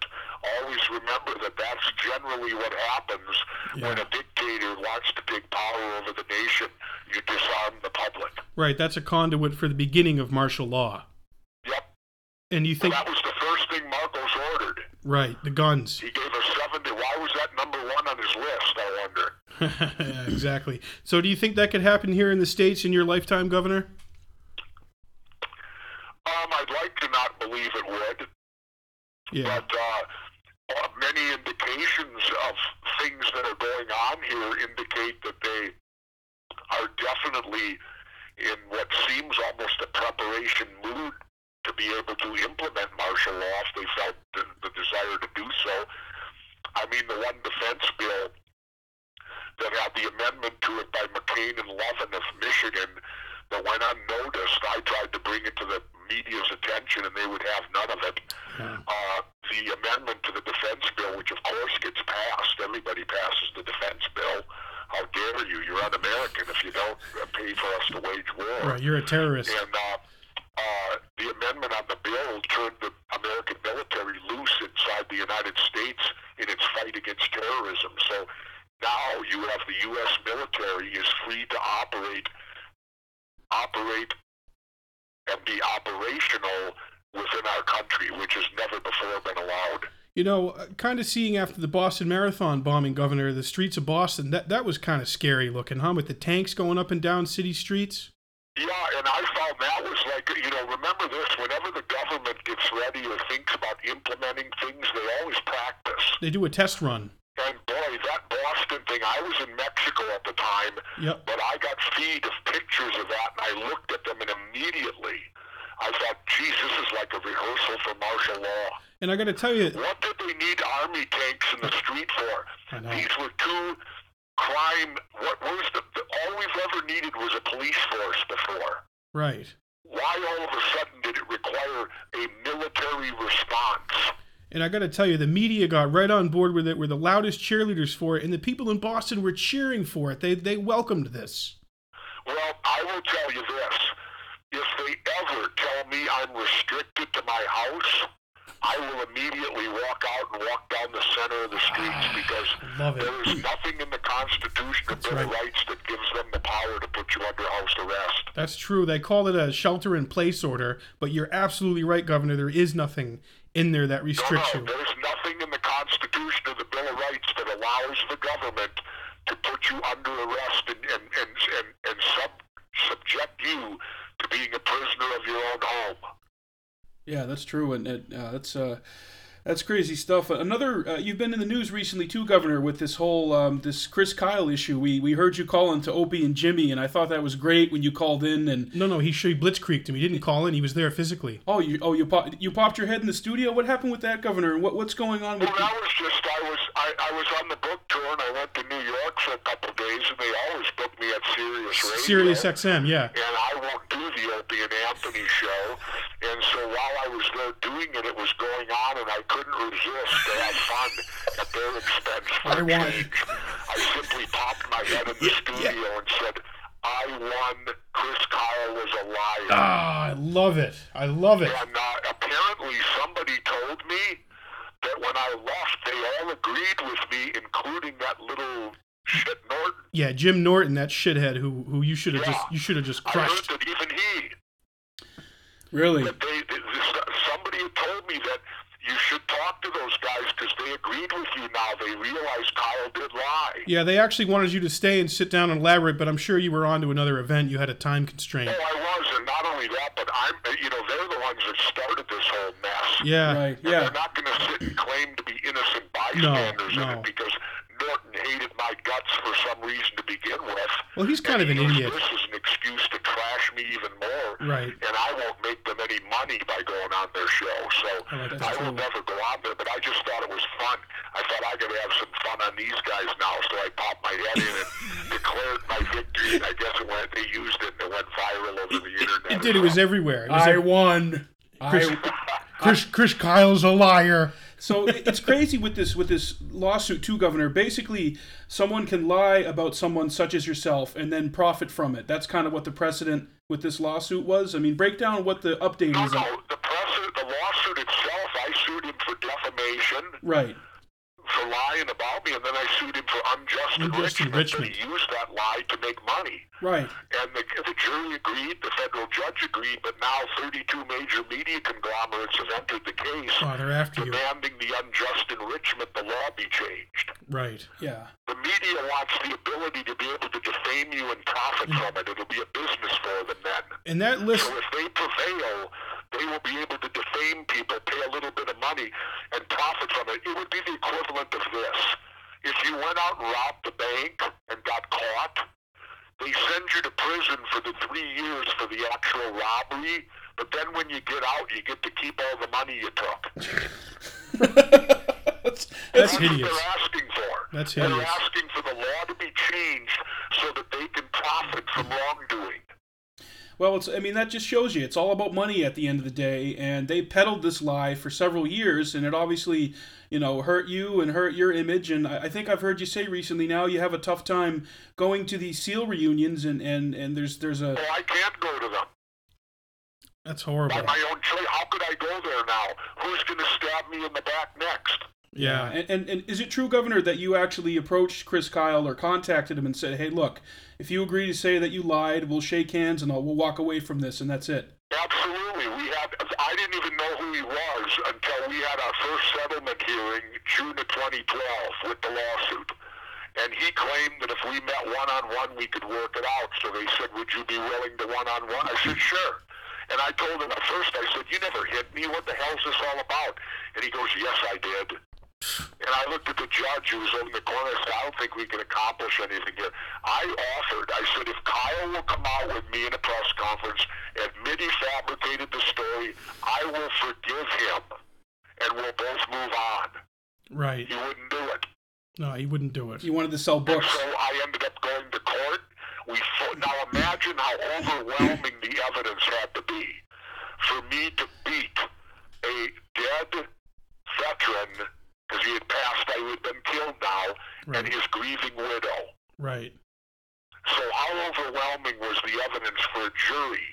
Speaker 6: always remember that that's generally what happens when
Speaker 4: Yeah.
Speaker 6: a dictator wants to take power over the nation. You disarm the public.
Speaker 4: right, that's a conduit for the beginning of martial law.
Speaker 6: Yep.
Speaker 4: And you think
Speaker 6: that was the first thing Marcos ordered.
Speaker 4: right, the guns.
Speaker 6: He gave us seven. To, why was that number one on his list? I wonder.
Speaker 4: yeah, [LAUGHS] exactly. So do you think that could happen here in the states in your lifetime, governor?
Speaker 6: Um, I'd like to not believe it would.
Speaker 4: Yeah.
Speaker 6: but uh, uh, many indications of things that are going on here indicate that they are definitely in what seems almost a preparation mood to be able to implement martial law if they felt the, the desire to do so. I mean, the one defense bill that had the amendment to it by McCain and Levin of Michigan that went unnoticed, I tried to bring it to the media's attention and they would have none of it
Speaker 4: Yeah.
Speaker 6: uh, the amendment to the defense bill, which of course gets passed. Everybody passes the defense bill. How dare you? You're un-American if you don't uh, pay for us to wage war.
Speaker 4: Right, you're a terrorist.
Speaker 6: And uh, uh, the amendment on the bill turned the American military loose inside the United States in its fight against terrorism. So now you have the U.S. military is free to operate, operate, and be operational within our country, which has never before been allowed.
Speaker 4: You know, uh, kind of seeing after the Boston Marathon bombing, Governor, the streets of Boston, that, that was kind of scary looking, huh? With the tanks going up and down city streets.
Speaker 6: Yeah, and I found that was like, you know, remember this, whenever the government gets ready or thinks about implementing things, they always practice.
Speaker 4: They do a test run.
Speaker 6: And boy, that Boston thing, I was in Mexico at the time,
Speaker 4: Yep.
Speaker 6: but I got feed of pictures of that, and I looked at them, and immediately I thought, geez, this is like a rehearsal for martial law.
Speaker 4: And I got to tell you,
Speaker 6: What did we need army tanks in the street for? These were two crime. What was the, the? All we've ever needed was a police force before.
Speaker 4: right.
Speaker 6: Why all of a sudden did it require a military response?
Speaker 4: And I got to tell you, the media got right on board with it. We're the loudest cheerleaders for it, and the people in Boston were cheering for it. They they welcomed this.
Speaker 6: Well, I will tell you this. If they ever tell me I'm restricted to my house, I will immediately walk out and walk down the center of the streets
Speaker 4: ah, because
Speaker 6: there is nothing in the Constitution of
Speaker 4: That's
Speaker 6: Bill of. Rights that gives them the power to put you under house arrest.
Speaker 4: That's true. They call it a shelter in place order, but you're absolutely right, Governor. There is nothing in there that
Speaker 6: No,
Speaker 4: restricts
Speaker 6: no,
Speaker 4: you.
Speaker 6: there's nothing in the Constitution of the Bill of Rights that allows the government to put you under arrest and, and, and, and, and sub, subject you being a prisoner of your own home.
Speaker 3: Yeah, that's true, and it, uh, that's uh, that's crazy stuff. Another, uh, you've been in the news recently too, Governor, with this whole um, this Chris Kyle issue. We we heard you calling to Opie and Jimmy, and I thought that was great when you called in and.
Speaker 4: No, no, he sure he blitzkrieged him. He didn't call in. He was there physically.
Speaker 3: Oh, you oh you pop, you popped your head in the studio. What happened with that, Governor? What what's going on with?
Speaker 6: Well, that was just I was I, I was on the book tour and I went to New York for a couple of days and they always book me at Sirius Radio.
Speaker 4: Sirius XM, yeah.
Speaker 6: and I won't do the Opie and Anthony show. And so while I was there doing it, it was going on, and I couldn't resist to have fun at their expense. For
Speaker 4: I
Speaker 6: a
Speaker 4: won.
Speaker 6: change. I simply popped my head in the studio and said, "I won. Chris Kyle was a liar."
Speaker 4: Ah, I love it. I love it.
Speaker 6: And uh, apparently, somebody told me that when I left, they all agreed with me, including that little shit Norton.
Speaker 4: Yeah, Jim Norton, that shithead who who you should have just you should have just
Speaker 6: I heard
Speaker 4: crushed.
Speaker 6: that even he
Speaker 3: really?
Speaker 6: that they, that somebody told me that you should talk to those guys because they agreed with you now. They realized Kyle did lie.
Speaker 4: Yeah, they actually wanted you to stay and sit down and elaborate, but I'm sure you were on to another event. You had a time constraint.
Speaker 6: Oh, I was, and not only that, but I'm, you know, they're the ones that started this whole mess.
Speaker 4: Yeah.
Speaker 3: Right. Yeah.
Speaker 6: They're not going to sit and claim to be innocent bystanders in
Speaker 4: no.
Speaker 6: it because Norton hated my guts for some reason to begin with.
Speaker 4: Well, he's kind of an
Speaker 6: used
Speaker 4: idiot.
Speaker 6: This is an excuse to trash me even more.
Speaker 4: Right.
Speaker 6: And I won't make them any money by going on their show. So oh,
Speaker 4: I like.
Speaker 6: I will never go on there, but I just thought it was fun. I thought I could have some fun on these guys now, so I popped my head in and [LAUGHS] declared my victory. And I guess it went, they used it and it went viral over the internet.
Speaker 4: It did. It was everywhere. It was
Speaker 3: I
Speaker 4: ev-
Speaker 3: won.
Speaker 4: Chris, [LAUGHS]
Speaker 3: I,
Speaker 4: Chris, Chris Kyle's a liar.
Speaker 3: So it's crazy with this with this lawsuit too, Governor. Basically, someone can lie about someone such as yourself and then profit from it. That's kind of what the precedent with this lawsuit was. I mean, break down what the update
Speaker 6: No,
Speaker 3: is.
Speaker 6: no, the precedent, the lawsuit itself, I sued him for defamation,
Speaker 3: Right.
Speaker 6: For lying about me, and then I sued him for unjust,
Speaker 4: Unjust
Speaker 6: enrichment.
Speaker 4: enrichment.
Speaker 6: That he used that lie to make money.
Speaker 3: Right.
Speaker 6: And the, the jury agreed, the federal judge agreed, but now 32 major media conglomerates have entered the case,
Speaker 4: Oh, they're after you.
Speaker 6: demanding the unjust enrichment, the law be changed.
Speaker 4: Right.
Speaker 3: Yeah.
Speaker 6: The media wants the ability to be able to defame you and profit
Speaker 4: Mm.
Speaker 6: from it. It'll be a business for them then.
Speaker 4: And that list,
Speaker 6: So if they prevail, they will be able to defame people, pay a little bit of money, and profit from it. It would be the equivalent of this. If you went out and robbed the bank and got caught, they send you to prison for the three years for the actual robbery, but then when you get out, you get to keep all the money you took.
Speaker 3: That's, [LAUGHS]
Speaker 4: that's
Speaker 6: That's what
Speaker 4: hideous.
Speaker 6: they're asking for.
Speaker 4: That's
Speaker 6: They're
Speaker 4: hideous.
Speaker 6: asking for the law to be changed so that they can profit from wrongdoing.
Speaker 3: Well, it's. I mean, that just shows you it's all about money at the end of the day, and they peddled this lie for several years, and it obviously, you know, hurt you and hurt your image. And I, I think I've heard you say recently now you have a tough time going to these SEAL reunions, and and and there's there's a
Speaker 6: So I can't go to them.
Speaker 4: That's horrible.
Speaker 6: by my own choice. How could I go there now? Who's going to stab me in the back next?
Speaker 4: Yeah.
Speaker 3: And, and and is it true, Governor, that you actually approached Chris Kyle or contacted him and said, "Hey, look, if you agree to say that you lied, we'll shake hands and I'll, we'll walk away from this, and that's it."
Speaker 6: Absolutely. We had. I didn't even know who he was until we had our first settlement hearing June of 2012 with the lawsuit. And he claimed that if we met one on one, we could work it out. So they said, "Would you be willing to one on one?" I said, "Sure." And I told him at first, I said, "You never hit me. What the hell is this all about?" And he goes, "Yes, I did." And I looked at the judge who was over in the corner. I said, I don't think we can accomplish anything here. I offered, I said, if Kyle will come out with me in a press conference, admit he fabricated the story, I will forgive him, and we'll both move on.
Speaker 4: Right.
Speaker 6: He wouldn't do it.
Speaker 4: No, he wouldn't do it.
Speaker 3: He wanted to sell
Speaker 6: And
Speaker 3: books.
Speaker 6: so I ended up going to court. We fo- now imagine how overwhelming the evidence had to be for me to beat a dead veteran because he had passed, I had been killed now, and his grieving widow.
Speaker 4: Right.
Speaker 6: So how overwhelming was the evidence for a jury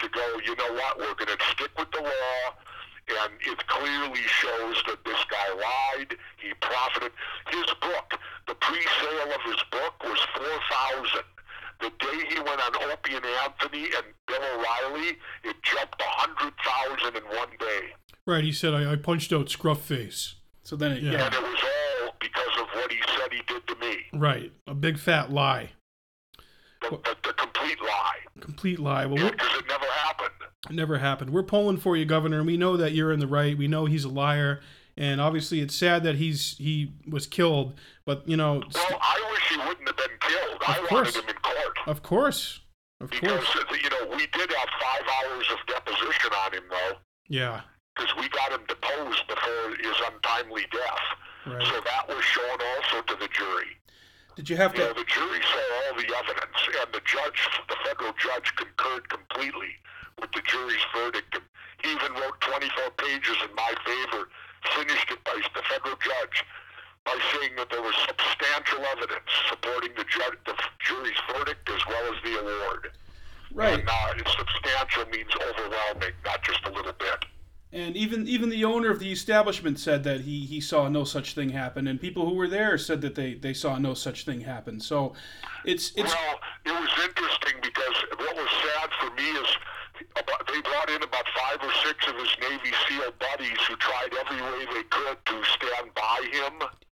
Speaker 6: to go, you know what, we're going to stick with the law, and it clearly shows that this guy lied, he profited. His book, the pre-sale of his book was 4000 The day he went on Opie and Anthony and Bill O'Reilly, it jumped 100000 in one day.
Speaker 4: Right. He said, I, I punched out Scruff Face.
Speaker 3: So then, it,
Speaker 4: Yeah.
Speaker 3: yeah.
Speaker 6: And it was all because of what he said he did to me.
Speaker 4: Right. A big fat lie.
Speaker 6: The, the, the complete lie.
Speaker 4: Complete lie. Well, we're,
Speaker 6: Because it never happened.
Speaker 4: it never happened. We're pulling for you, Governor, and we know that you're in the right. We know he's a liar. And obviously, it's sad that he's he was killed. But, you know,
Speaker 6: Well, I wish he wouldn't have been killed. I
Speaker 4: course.
Speaker 6: wanted him in court.
Speaker 4: of course. Of
Speaker 6: Because,
Speaker 4: course.
Speaker 6: uh, you know, we did have five hours of deposition on him, though,
Speaker 4: Yeah.
Speaker 6: Because we got him deposed before his untimely death.
Speaker 4: Right.
Speaker 6: So that was shown also to the jury.
Speaker 3: Did you have
Speaker 6: You know, the jury saw all the evidence, and the judge, the federal judge, concurred completely with the jury's verdict. He even wrote 24 pages in my favor, finished it by the federal judge by saying that there was substantial evidence supporting the, judge, the jury's verdict as well as the award.
Speaker 3: Right.
Speaker 6: And uh, substantial means overwhelming, not just a little bit.
Speaker 3: And even even the owner of the establishment said that he, he saw no such thing happen, and people who were there said that they, they saw no such thing happen. So, it's it's
Speaker 6: Well, it was interesting because what was sad for me is about, they brought in about five or six of his Navy SEAL buddies who tried every way they could to stand by him.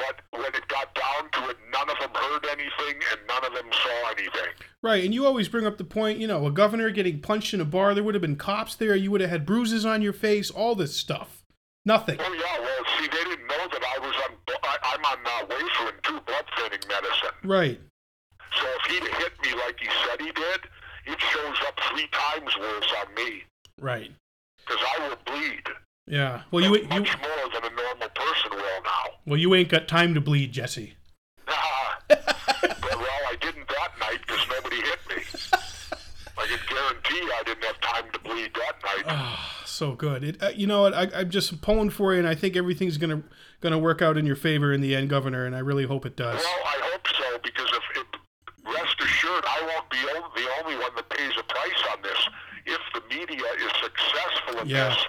Speaker 6: But when it got down to it, none of them heard anything and none of them saw anything.
Speaker 4: Right, and you always bring up the point, you know, a governor getting punched in a bar, there would have been cops there, you would have had bruises on your face, all this stuff. Nothing.
Speaker 6: Oh yeah, well, see, they didn't know that I was on. I, I'm on uh, warfarin too, blood thinning medicine.
Speaker 4: Right.
Speaker 6: So if he'd hit me like he said he did, it shows up three times worse on me
Speaker 4: Right.
Speaker 6: because I will bleed.
Speaker 4: Yeah. Well, you, you
Speaker 6: much more than a normal person will now.
Speaker 4: well, you ain't got time to bleed, Jesse.
Speaker 6: Ah, [LAUGHS] but, well, I didn't that night because nobody hit me. I can guarantee I didn't have time to bleed that night.
Speaker 4: Ah, So good. It, uh, you know what? I, I'm just pulling for you, and I think everything's gonna gonna work out in your favor in the end, Governor. And I really hope it does.
Speaker 6: Well, I hope so because if it, rest assured, I won't be the only one that pays a price on this. If the media is successful in
Speaker 4: Yeah.
Speaker 6: this,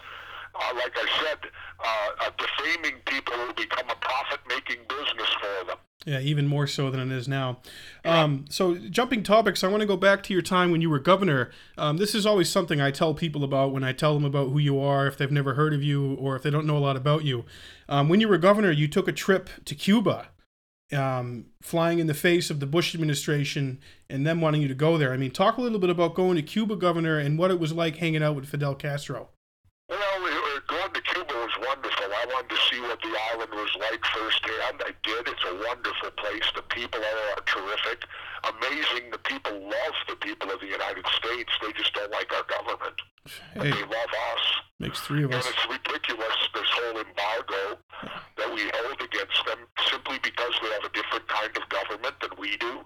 Speaker 6: uh, like I said, uh, uh, defaming people will become a profit-making business for them.
Speaker 4: Yeah, even more so than it is now. Um, so, jumping topics, I want to go back to your time when you were governor. Um, this is always something I tell people about when I tell them about who you are, if they've never heard of you or if they don't know a lot about you. Um, when you were governor, you took a trip to Cuba, um, flying in the face of the Bush administration and them wanting you to go there. I mean, talk a little bit about going to Cuba, governor, and what it was like hanging out with Fidel Castro.
Speaker 6: Well, uh, going to Cuba was wanted to see what the island was like firsthand. I did. It's a wonderful place. The people are, are terrific. Amazing. The people love the people of the United States. They just don't like our government.
Speaker 4: Hey,
Speaker 6: they love us.
Speaker 4: makes three of us.
Speaker 6: And it's ridiculous, this whole embargo that we hold against them simply because they have a different kind of government than we do.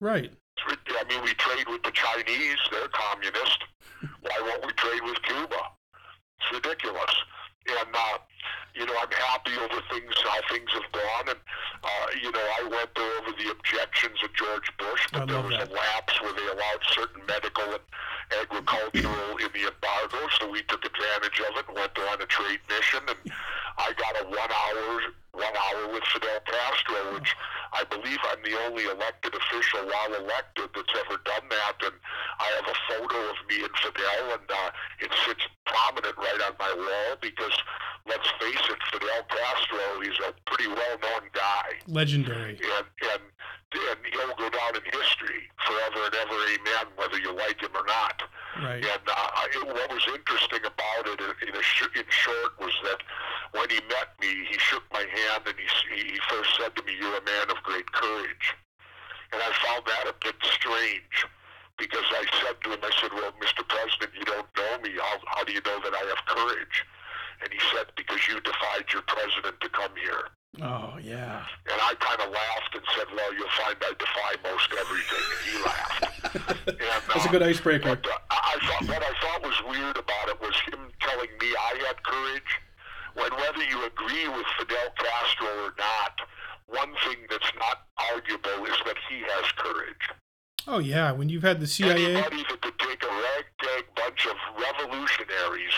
Speaker 4: Right.
Speaker 6: I mean, we trade with the Chinese. They're communist. [LAUGHS] Why won't we trade with Cuba? It's ridiculous. And, uh, you know, I'm happy over things, how things have gone. And, uh, you know, I went there over the objections of George Bush, but there was
Speaker 4: that.
Speaker 6: a lapse where they allowed certain medical and agricultural in the embargo, so we took advantage of it and went there on a trade mission. And I got a one hour, one hour with Fidel Castro, which I believe I'm the only elected official while elected that's ever done that. And I have a photo of me and Fidel, and uh, it sits prominent right on my wall because, let's face it, Fidel Castro, he's a pretty well-known guy
Speaker 4: Legendary.
Speaker 6: and and and he'll go down in history forever and ever, amen, whether you like him or not.
Speaker 4: Right.
Speaker 6: And uh, I, what was interesting about it, in, in, a sh- in short, was that when he met me, he shook my hand and he, he he first said to me, "You're a man of great courage," and I found that a bit strange because I said to him, I said, "Well, Mr. President, you don't know me. How how do you know that I have courage?" And he said, "Because you defied your president to come here."
Speaker 4: Oh yeah.
Speaker 6: And I kind of laughed and said, "Well, you'll find I defy most everything." And he laughed. [LAUGHS] And,
Speaker 3: That's a
Speaker 6: uh,
Speaker 3: good icebreaker.
Speaker 6: But uh, I thought what I thought was weird about it was him telling me I had courage. When whether you agree with Fidel Castro or not, one thing that's not arguable is that he has courage.
Speaker 4: Oh yeah. When you've had the CIA.
Speaker 6: Anybody that could take a ragtag bunch of revolutionaries,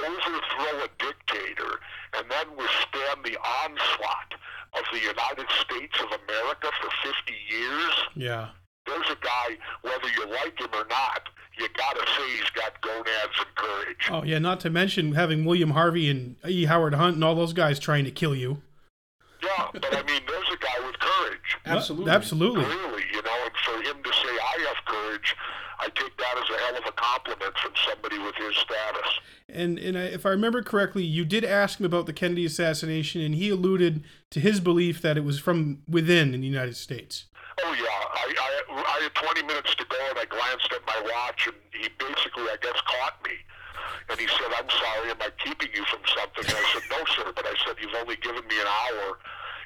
Speaker 6: overthrow a dictator, and then withstand the onslaught of the United States of America for 50 years,
Speaker 4: Yeah.
Speaker 6: There's a guy, whether you like him or not, you gotta say he's got gonads and courage.
Speaker 4: Oh yeah. Not to mention having William Harvey and E. Howard Hunt and all those guys trying to kill you.
Speaker 6: Yeah, but I mean, there's a guy with courage.
Speaker 3: Absolutely.
Speaker 4: Absolutely.
Speaker 6: Really, you know, and for him to say I have courage, I take that as a hell of a compliment from somebody with his status.
Speaker 4: And and if I remember correctly, you did ask him about the Kennedy assassination, and he alluded to his belief that it was from within in the United States.
Speaker 6: Oh yeah, I, I I had 20 minutes to go, and I glanced at my watch, and he basically, I guess, caught me. And he said, "I'm sorry, am I keeping you from something?" And I said, "No, sir." But I said, "You've only given me an hour."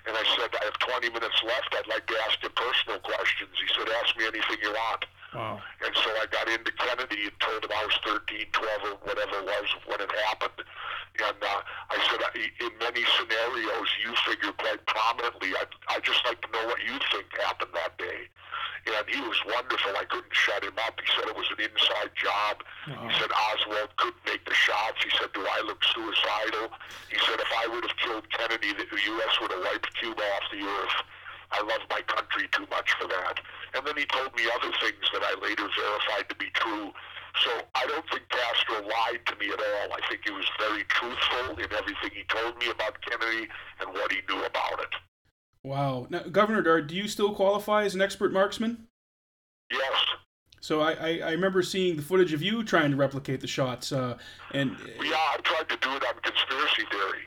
Speaker 6: And I said, "I have 20 minutes left. I'd like to ask you personal questions." He said, "Ask me anything you want."
Speaker 4: Wow.
Speaker 6: And so I got into Kennedy and told him I was 13, 12, or whatever it was when it happened. And uh, I said, in many scenarios, you figure quite prominently. I, I just like to know what you think happened that day. And he was wonderful. I couldn't shut him up. He said it was an inside job. He said Oswald couldn't make the shots. He said, do I look suicidal? He said, if I would have killed Kennedy, the U.S. would have wiped Cuba off the earth. I love my country too much for that. And then he told me other things that I later verified to be true. So I don't think Castro lied to me at all. I think he was very truthful in everything he told me about Kennedy and what he knew about it.
Speaker 3: Wow. Now, Governor do you still qualify as an expert marksman?
Speaker 6: Yes.
Speaker 3: So I, I, I remember seeing the footage of you trying to replicate the shots. Uh, and
Speaker 6: Yeah, I tried to do it on conspiracy theory.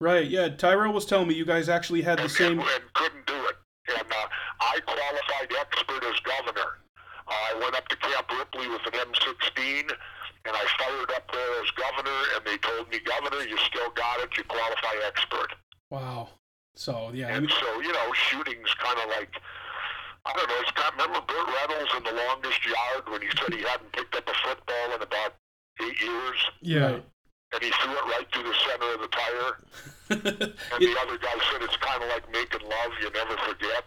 Speaker 3: right, yeah, Tyrel was telling me you guys actually had the same.
Speaker 6: and, and couldn't do it. And uh, I qualified as governor. Uh, I went up Camp Ripley with an M16, and I fired up there as governor, and they told me, Governor, you still got it. You qualify expert.
Speaker 3: Wow. So yeah,
Speaker 6: And
Speaker 3: mean,
Speaker 6: so, you know, shooting's kind of like, I don't know, it's kind remember Burt Reynolds in The Longest Yard when he said he hadn't picked up a football in about eight years,
Speaker 4: Yeah.
Speaker 6: and he threw it right through the center of the tire. [LAUGHS] And the other guy said it's kind of like making love, you never forget.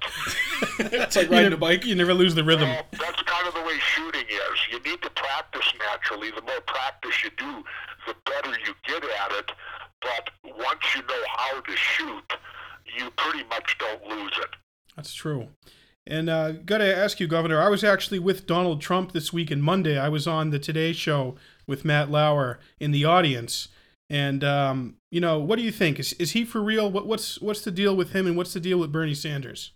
Speaker 6: [LAUGHS]
Speaker 3: it's like riding a bike.
Speaker 4: You never lose the rhythm.
Speaker 6: Well, that's kind of the way shooting is. You need to practice naturally. The more practice you do, the better you get at it. But once you know how to shoot, you pretty much don't lose it.
Speaker 4: That's true. And uh, got to ask you, Governor, I was actually with Donald Trump this week and Monday. I was on the Today Show with Matt Lauer in the audience. And um, you know, what do you think? Is, is he for real? What, what's what's the deal with him, and what's the deal with Bernie Sanders?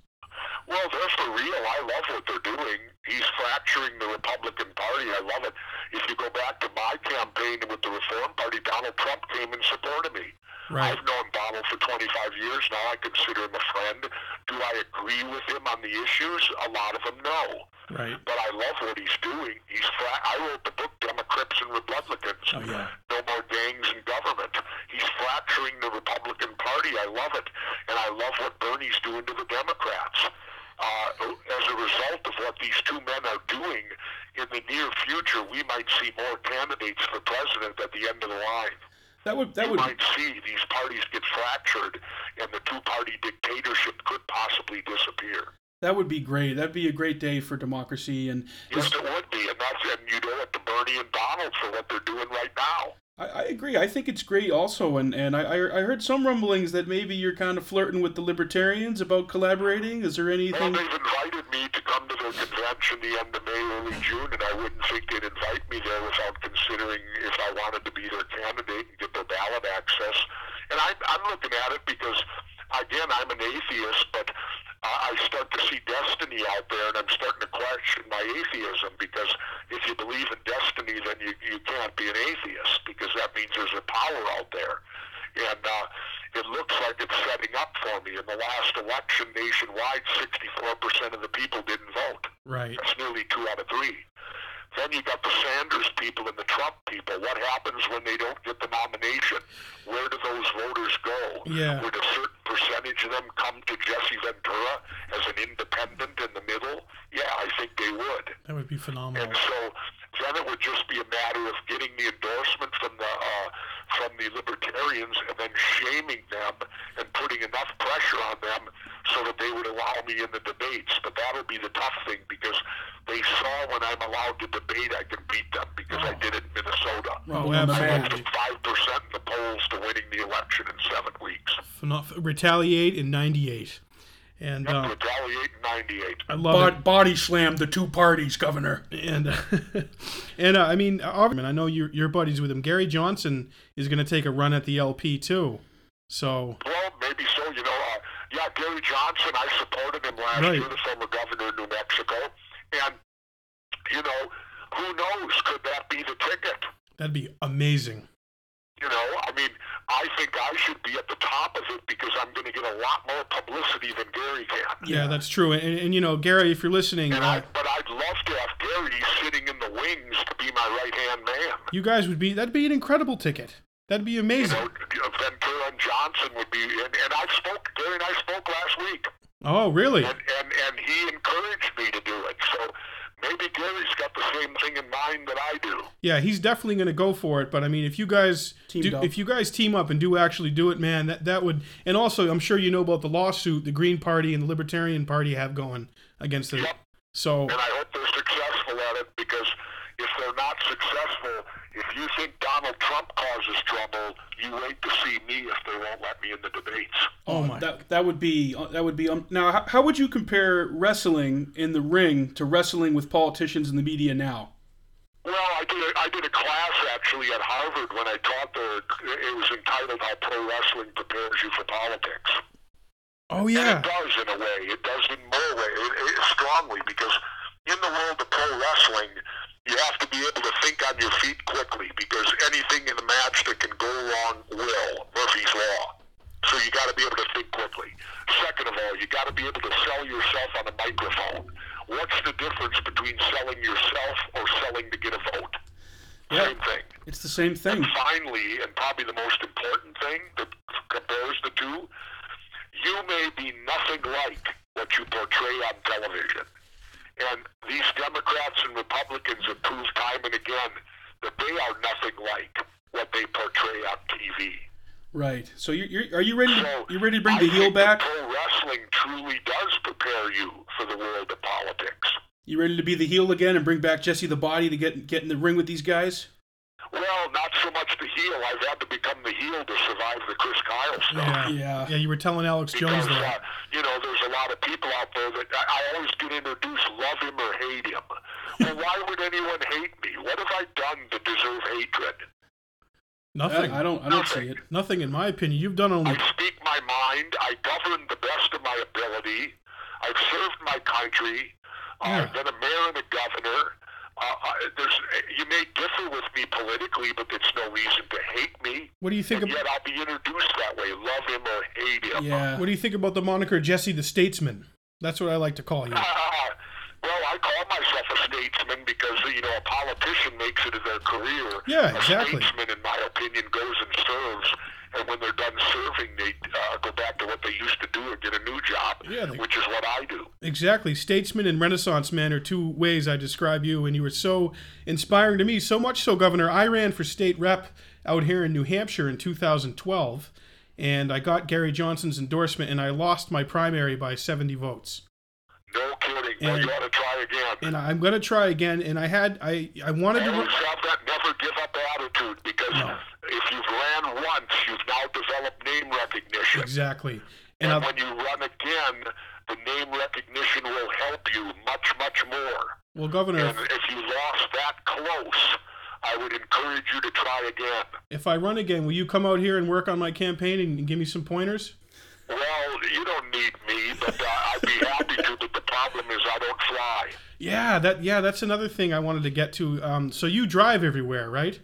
Speaker 6: Well, they're for real. I love what they're doing. He's fracturing the Republican Party. I love it. If you go back to my campaign with the Reform Party, Donald Trump came and supported me.
Speaker 4: Right.
Speaker 6: I've known Donald for 25 years now. I consider him a friend. Do I agree with him on the issues? A lot of them, no.
Speaker 4: Right.
Speaker 6: But I love what he's doing. He's fra- I wrote the book Democrats and Republicans.
Speaker 4: Oh, yeah.
Speaker 6: No more gangs in government. He's fracturing the Republican Party. I love it, and I love what Bernie's doing to the Democrats. Uh, as a result of what these two men are doing, in the near future, we might see more candidates for president at the end of the line.
Speaker 3: That would that
Speaker 6: You
Speaker 3: would
Speaker 6: might see these parties get fractured, and the two-party dictatorship could possibly disappear.
Speaker 3: that would be great. That'd be a great day for democracy. And
Speaker 6: Yes, it would be, and that's and you owe it to Bernie and Donald for what they're doing right now.
Speaker 3: I, I agree. I think it's great also. And and I I heard some rumblings that maybe you're kind of flirting with the libertarians about collaborating. Is there
Speaker 6: Well,
Speaker 3: anything?
Speaker 6: they've invited me to come to their convention the end of May, early June, and I wouldn't think they'd invite me there without considering if I wanted to be their candidate and get their ballot access. And I, I'm looking at it because, again, I'm an atheist, but I start to see destiny out there, and I'm starting to question my atheism because if you believe in destiny, then you, you can't be an atheist because that means there's a power out there. And uh, history. In the last election nationwide, 64% of the people didn't vote.
Speaker 4: Right.
Speaker 6: That's nearly two out of three. Then you got the Sanders people and the Trump people. What happens when they don't get the nomination? Where do those voters go?
Speaker 4: Yeah.
Speaker 6: Would a certain percentage of them come to Jesse Ventura as an independent in the middle? Yeah, I think they would.
Speaker 4: That would be phenomenal.
Speaker 6: And so then it would just be a matter of getting the endorsement from the uh, from the libertarians and then shaming them and putting enough pressure on them so that they would allow me in the debates. But that'll be the tough thing because they saw when I'm allowed to debate I can beat them because I did it in Minnesota.
Speaker 4: Oh,
Speaker 3: on the
Speaker 6: I went
Speaker 4: absolutely.
Speaker 6: from five percent in the polls to winning the election in seven weeks.
Speaker 4: Pheno- retaliate in '98, and uh,
Speaker 6: Retaliate in '98.
Speaker 4: I love it.
Speaker 3: Body slammed the two parties, Governor.
Speaker 4: and uh, [LAUGHS] and uh, I mean, obviously, I know you're, you're buddies with him. Gary Johnson is going to take a run at the LP too. So
Speaker 6: Well, maybe so. You know, uh, yeah, Gary Johnson, I supported him last
Speaker 4: Right.
Speaker 6: year, the former governor of New Mexico. And, you know, who knows? Could that be the ticket?
Speaker 4: that'd be amazing.
Speaker 6: You know, I mean, I think I should be at the top of it because I'm going to get a lot more publicity than Gary can.
Speaker 4: Yeah, that's true. And, and you know, Gary, if you're listening,
Speaker 6: And I, but I'd love to have Gary sitting in the wings to be my right hand man.
Speaker 4: you guys would be that'd be an incredible ticket. That'd be
Speaker 6: You
Speaker 4: amazing.
Speaker 6: know, Ventura and Johnson would be, and, and I spoke, Gary and I spoke last week.
Speaker 4: Oh, really?
Speaker 6: and, and and he encouraged me to do it. So maybe Gary's got the same thing in mind that I do.
Speaker 4: Yeah, he's definitely going to go for it. But I mean, if you guys
Speaker 3: Teamed
Speaker 4: do,
Speaker 3: up.
Speaker 4: if you guys team up and do actually do it, man, that that would. And also, I'm sure you know about the lawsuit the Green Party and the Libertarian Party have going against it.
Speaker 6: Yep.
Speaker 4: So
Speaker 6: And I hope they're successful at it because if they're not successful, if you think Donald Trump causes trouble, you wait to see me if they won't let me in the debates.
Speaker 4: Oh my.
Speaker 3: That that would be uh, that would be um, now. How, how would you compare wrestling in the ring to wrestling with politicians in the media now?
Speaker 6: Well, I did a, I did a class actually at Harvard when I taught there. It was entitled "How Pro Wrestling Prepares You for Politics."
Speaker 4: oh
Speaker 6: And
Speaker 4: yeah.
Speaker 6: it does in a way. It does in more way. It, it, strongly because in the world of pro wrestling, you have to be able to think on your feet quickly because anything in the match that can go wrong will. Murphy's law. So you got to be able to think quickly. Second of all, you got to be able to sell yourself on a microphone. What's the difference between selling yourself or selling to get a vote?
Speaker 3: Yeah.
Speaker 6: Same thing.
Speaker 3: It's the same thing.
Speaker 6: And finally, and probably the most important thing that compares the two, you may be nothing like what you portray on television. And these Democrats and Republicans have proved time and again that they are nothing like what they portray on TV.
Speaker 3: Right. So you're, you're are you ready? To,
Speaker 6: So
Speaker 3: you ready to bring
Speaker 6: I
Speaker 3: the heel back?
Speaker 6: Pro wrestling truly does prepare you for the world of politics.
Speaker 3: You ready to be the heel again and bring back Jesse the Body to get get in the ring with these guys?
Speaker 6: Well, not so much the heel. I've had to become the heel to survive the Chris Kyle stuff.
Speaker 4: Yeah.
Speaker 3: Yeah.
Speaker 4: Yeah, you were telling Alex Jones
Speaker 6: because uh,
Speaker 4: that.
Speaker 6: you know there's a lot of people out there that I, I always get introduced love him or hate him. Well, [LAUGHS] why would anyone hate me? What have I done to deserve hatred?
Speaker 4: Nothing.
Speaker 3: I, I don't I don't see it.
Speaker 4: Nothing, in my opinion. You've done only.
Speaker 6: I speak my mind. I govern the best of my ability. I've served my country. Uh,
Speaker 4: Yeah.
Speaker 6: I've been a mayor and a governor. Uh, I, there's, you may differ with me politically, but it's no reason to hate me.
Speaker 4: What do you think?
Speaker 6: And
Speaker 4: Of,
Speaker 6: yet I'll be introduced that way. Love him or hate him.
Speaker 3: Yeah.
Speaker 4: what do you think about the moniker Jesse the Statesman? That's what I like to call you. [LAUGHS]
Speaker 6: well, I call myself a statesman because you know a politician makes it their career.
Speaker 4: Yeah,
Speaker 6: a
Speaker 4: exactly.
Speaker 6: statesman, in my opinion, goes and serves, and when they're done serving, they uh, go back to what they used to do or get a new job,
Speaker 4: Yeah, they-
Speaker 6: which is what I do.
Speaker 4: Exactly. Statesman and Renaissance man are two ways I describe you, and you were so inspiring to me. So much so, Governor, I ran for state rep out here in New Hampshire in 2012, and I got Gary Johnson's endorsement, and I lost my primary by 70 votes.
Speaker 6: No kidding. well,
Speaker 4: And-
Speaker 6: you ought to try again.
Speaker 4: And I'm going to try again, and I had I I wanted to.
Speaker 6: Have that never give up attitude because
Speaker 4: No.
Speaker 6: if you've ran once, you've now developed name recognition.
Speaker 4: Exactly. And
Speaker 6: And when you run again, the name recognition will help you much, much more.
Speaker 4: well, Governor,
Speaker 6: And if you lost that close, I would encourage you to try again.
Speaker 4: if I run again, will you come out here and work on my campaign and give me some pointers?
Speaker 6: Well, you don't need me, but uh, I'd be happy to. But the problem is, I don't fly.
Speaker 4: Yeah, that yeah, that's another thing I wanted to get to. Um, so you drive everywhere, right?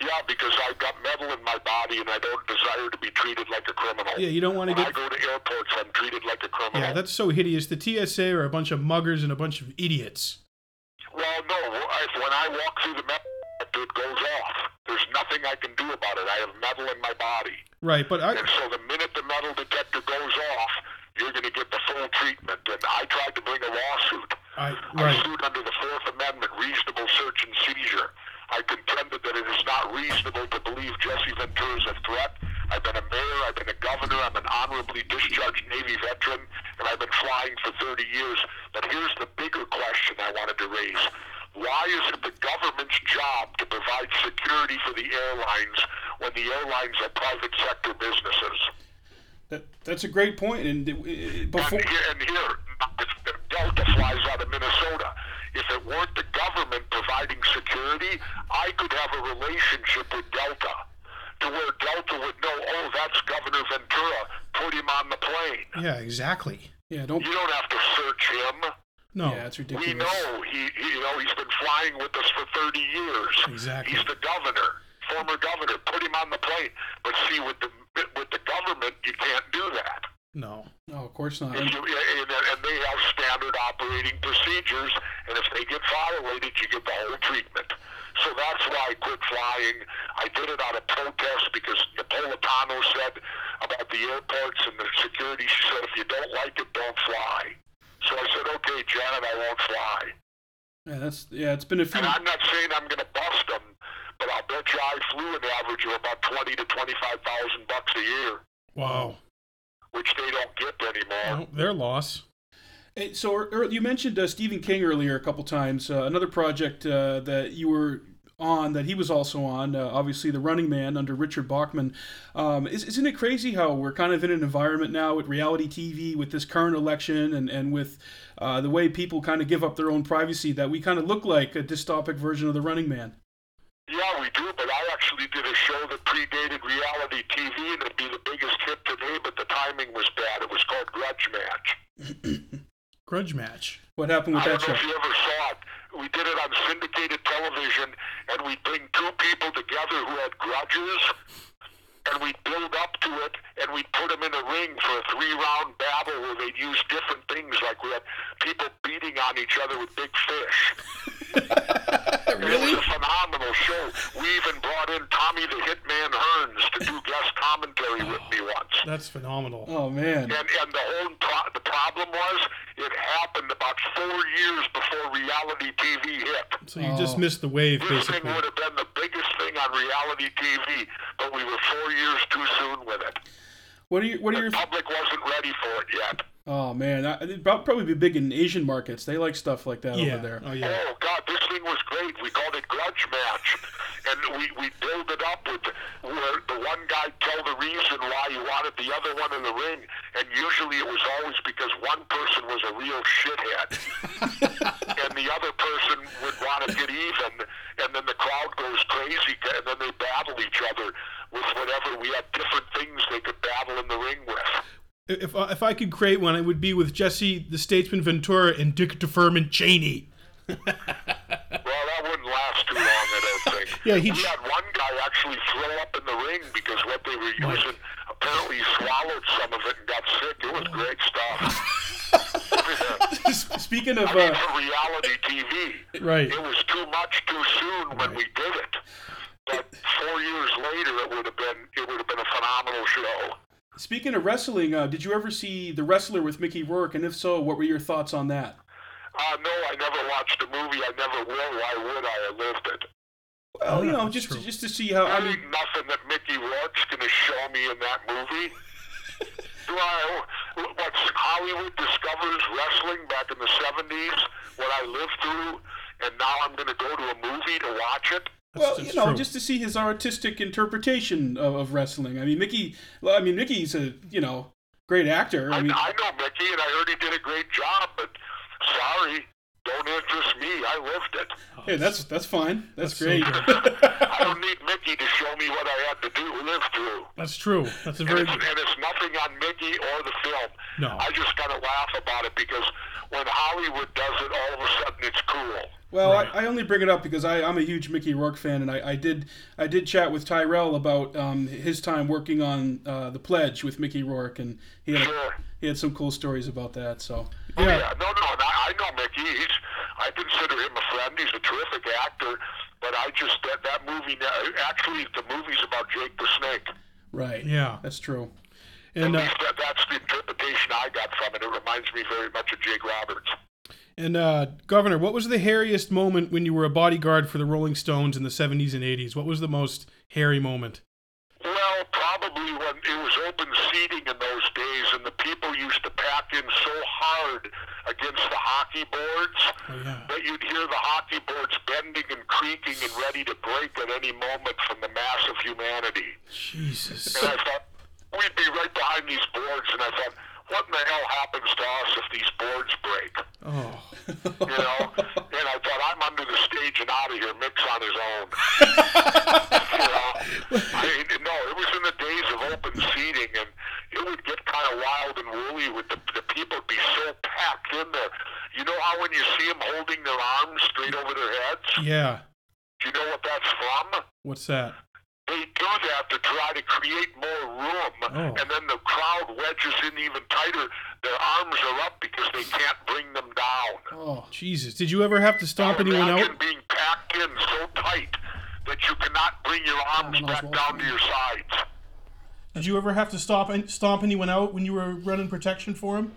Speaker 6: Yeah, because I've got metal in my body, and I don't desire to be treated like a criminal.
Speaker 4: Yeah, you don't wanna
Speaker 6: When
Speaker 4: get-
Speaker 6: I go to airports, I'm treated like a criminal.
Speaker 4: Yeah, that's so hideous. The TSA are a bunch of muggers and a bunch of idiots.
Speaker 6: Well, no. If, when I walk through the metal detector, it goes off. There's nothing I can do about it. I have metal in my body.
Speaker 4: Right, but I
Speaker 6: And so the minute the metal detector goes off, you're going to get the full treatment. And I tried to bring a lawsuit.
Speaker 4: I
Speaker 6: I sued under the Fourth Amendment, reasonable search and seizure. I contended that it is not reasonable to believe Jesse Ventura is a threat. I've been a mayor, I've been a governor, I'm an honorably discharged Navy veteran, and I've been flying for 30 years. But here's the bigger question I wanted to raise. Why is it the government's job to provide security for the airlines when the airlines are private sector businesses?
Speaker 3: That, that's a great point. And before,
Speaker 6: And here, and here, Delta flies out of Minnesota. If it weren't the government providing security, I could have a relationship with Delta to where Delta would know, oh, that's Governor Ventura. Put him on the plane.
Speaker 4: Yeah, exactly.
Speaker 3: yeah, don't.
Speaker 6: You don't have to search him.
Speaker 4: No.
Speaker 3: Yeah, it's
Speaker 6: We know he, he, you know, he's been flying with us for 30 years.
Speaker 4: Exactly.
Speaker 6: He's the governor, former governor. Put him on the plane. But see, with the with the government, you can't do that.
Speaker 4: No.
Speaker 3: No, of course not.
Speaker 6: If you, and, and they have standard operating procedures, and if they get violated, you get the whole treatment. So that's why I quit flying. I did it out of protest because Napolitano said about the airports and the security. She said, if you don't like it, don't fly. So I said, okay, Janet, I won't fly.
Speaker 3: Yeah, that's yeah. It's been a few.
Speaker 6: And I'm not saying I'm going to bust them, but I'll bet you I flew an average of about twenty to twenty-five thousand bucks a year,
Speaker 4: Wow.
Speaker 6: Which they don't get anymore.
Speaker 4: Well, their loss.
Speaker 3: Hey, So er, er, you mentioned uh, Stephen King earlier a couple times. Uh, another project uh, that you were on that he was also on, uh, obviously the Running Man under Richard Bachman. Um, is, isn't it crazy how we're kind of in an environment now with reality TV, with this current election, and and with uh, the way people kind of give up their own privacy, that we kind of look like a dystopic version of the Running Man?
Speaker 6: Yeah, we do, but I actually did a show that predated reality TV, and it'd be the biggest hit today, but the timing was bad. It was called Grudge Match. [CLEARS THROAT]
Speaker 4: Grudge match.
Speaker 3: What happened with
Speaker 6: I
Speaker 3: that
Speaker 6: don't know
Speaker 3: show?
Speaker 6: if you ever saw it. We did it on syndicated television, and we'd bring two people together who had grudges, and we'd build up to it, and we'd put them in a ring for a three-round battle where they'd use different things, like we had people beating on each other with big fish. [LAUGHS] And It was a phenomenal show. We even brought in Tommy the Hitman Hearns to do guest commentary with me once.
Speaker 4: That's phenomenal.
Speaker 3: Oh man.
Speaker 6: And and the whole pro- the problem was it happened about four years before reality TV hit.
Speaker 4: So you just
Speaker 3: Oh.
Speaker 4: missed the wave,
Speaker 6: This thing
Speaker 4: basically.
Speaker 6: would have been the biggest thing on reality TV, but we were four years too soon with it.
Speaker 3: What are your What are your
Speaker 6: The public wasn't ready for it yet.
Speaker 3: Oh man, I- it'd probably be big in Asian markets. They like stuff like that
Speaker 4: Yeah.
Speaker 3: over there.
Speaker 4: Oh yeah.
Speaker 6: Oh God, this thing was great. We called it Grudge Match, and we we build it up with where the one guy tell the reason why he wanted the other one in the ring, and usually it was always because one person was a real shithead, [LAUGHS] and the other person would want to get even, and then the crowd goes crazy, and then they battle each other with whatever. We had different things they could battle in the ring with.
Speaker 4: If I- could create one, it would be with Jesse the Statesman Ventura and Dick Deferment Cheney.
Speaker 6: Well, that wouldn't last too long, I don't think. [LAUGHS]
Speaker 4: Yeah, he-
Speaker 6: we had one guy actually throw up in the ring because what they were using, apparently he swallowed some of it and got sick. It was great stuff. [LAUGHS] [LAUGHS]
Speaker 3: Speaking of
Speaker 6: I mean,
Speaker 3: uh,
Speaker 6: reality TV,
Speaker 4: Right.
Speaker 6: it was too much too soon when we did it. But four years later, it would have been it would have been a phenomenal show.
Speaker 3: Speaking of wrestling, uh, did you ever see The Wrestler with Mickey Rourke? And if so, what were your thoughts on that?
Speaker 6: Uh, no, I never watched the movie. I never will. Why would I? I lived it.
Speaker 3: Well, you know, just to, just to see how
Speaker 6: I
Speaker 3: I mean,
Speaker 6: nothing that Mickey Rourke's going to show me in that movie. [LAUGHS] Do I, what Hollywood discovers wrestling back in the 70s, what I lived through, and now I'm going to go to a movie to watch it?
Speaker 3: Well, you know,
Speaker 4: true.
Speaker 3: just to see his artistic interpretation of, of wrestling. I mean, Mickey. Well, I mean, Mickey's a you know great actor. I
Speaker 6: I,
Speaker 3: mean,
Speaker 6: I know Mickey, and I heard he did a great job, but sorry, don't interest me. I lived it.
Speaker 3: hey, that's that's fine. That's,
Speaker 4: That's so
Speaker 3: great. [LAUGHS]
Speaker 6: I don't need Mickey to show me what I had to do, live through.
Speaker 4: That's true. That's a
Speaker 6: And
Speaker 4: very
Speaker 6: it's, and it's nothing on Mickey or the film.
Speaker 4: No.
Speaker 6: I just kind of laugh about it because when Hollywood does it, all of a sudden it's cool.
Speaker 3: Well, I, I only bring it up because I, I'm a huge Mickey Rourke fan, and I, I did I did chat with Tyrel about um, his time working on uh, the Pledge with Mickey Rourke, and he had
Speaker 6: Sure.
Speaker 3: he had some cool stories about that. So
Speaker 6: Oh, yeah, no, no, and I, I know Mickey. He's, I consider him a friend. He's a terrific actor. But I just that that movie. Actually, the movie's about Jake the Snake.
Speaker 3: right,
Speaker 4: Yeah.
Speaker 3: that's true.
Speaker 4: And
Speaker 6: At
Speaker 4: uh,
Speaker 6: least that, that's the interpretation I got from it. It reminds me very much of Jake Roberts.
Speaker 4: And uh, Governor, what was the hairiest moment when you were a bodyguard for the Rolling Stones in the 70s and 80s? What was the most hairy moment?
Speaker 6: Well, probably when it was open seating in those days, and the people used to pack in so hard against the hockey boards
Speaker 4: Oh yeah.
Speaker 6: that you'd hear the hockey boards bending and creaking and ready to break at any moment from the mass of humanity.
Speaker 4: Jesus.
Speaker 6: And I thought, we'd be right behind these boards, and I thought, what in the hell happens to us if these boards break?
Speaker 4: Oh.
Speaker 6: You know? and I thought, I'm under the stage and out of here. Mick's on his own. you know? I mean, no, it was in the days of open seating, and it would get kind of wild and woolly with the, the people would be so packed in there. You know how when you see them holding their arms straight over their heads?
Speaker 4: Yeah.
Speaker 6: Do you know what that's from?
Speaker 4: What's that?
Speaker 6: They do that to try to create more room,
Speaker 4: Oh.
Speaker 6: and then the crowd wedges in even tighter. Their arms are up because they can't bring them down.
Speaker 3: Oh,
Speaker 4: Jesus. Did you ever have to stomp anyone out?
Speaker 6: being packed in so tight that you cannot bring your arms back
Speaker 3: walks
Speaker 6: down to your sides.
Speaker 4: Did you ever have to stop and stomp anyone out when you were running protection for him?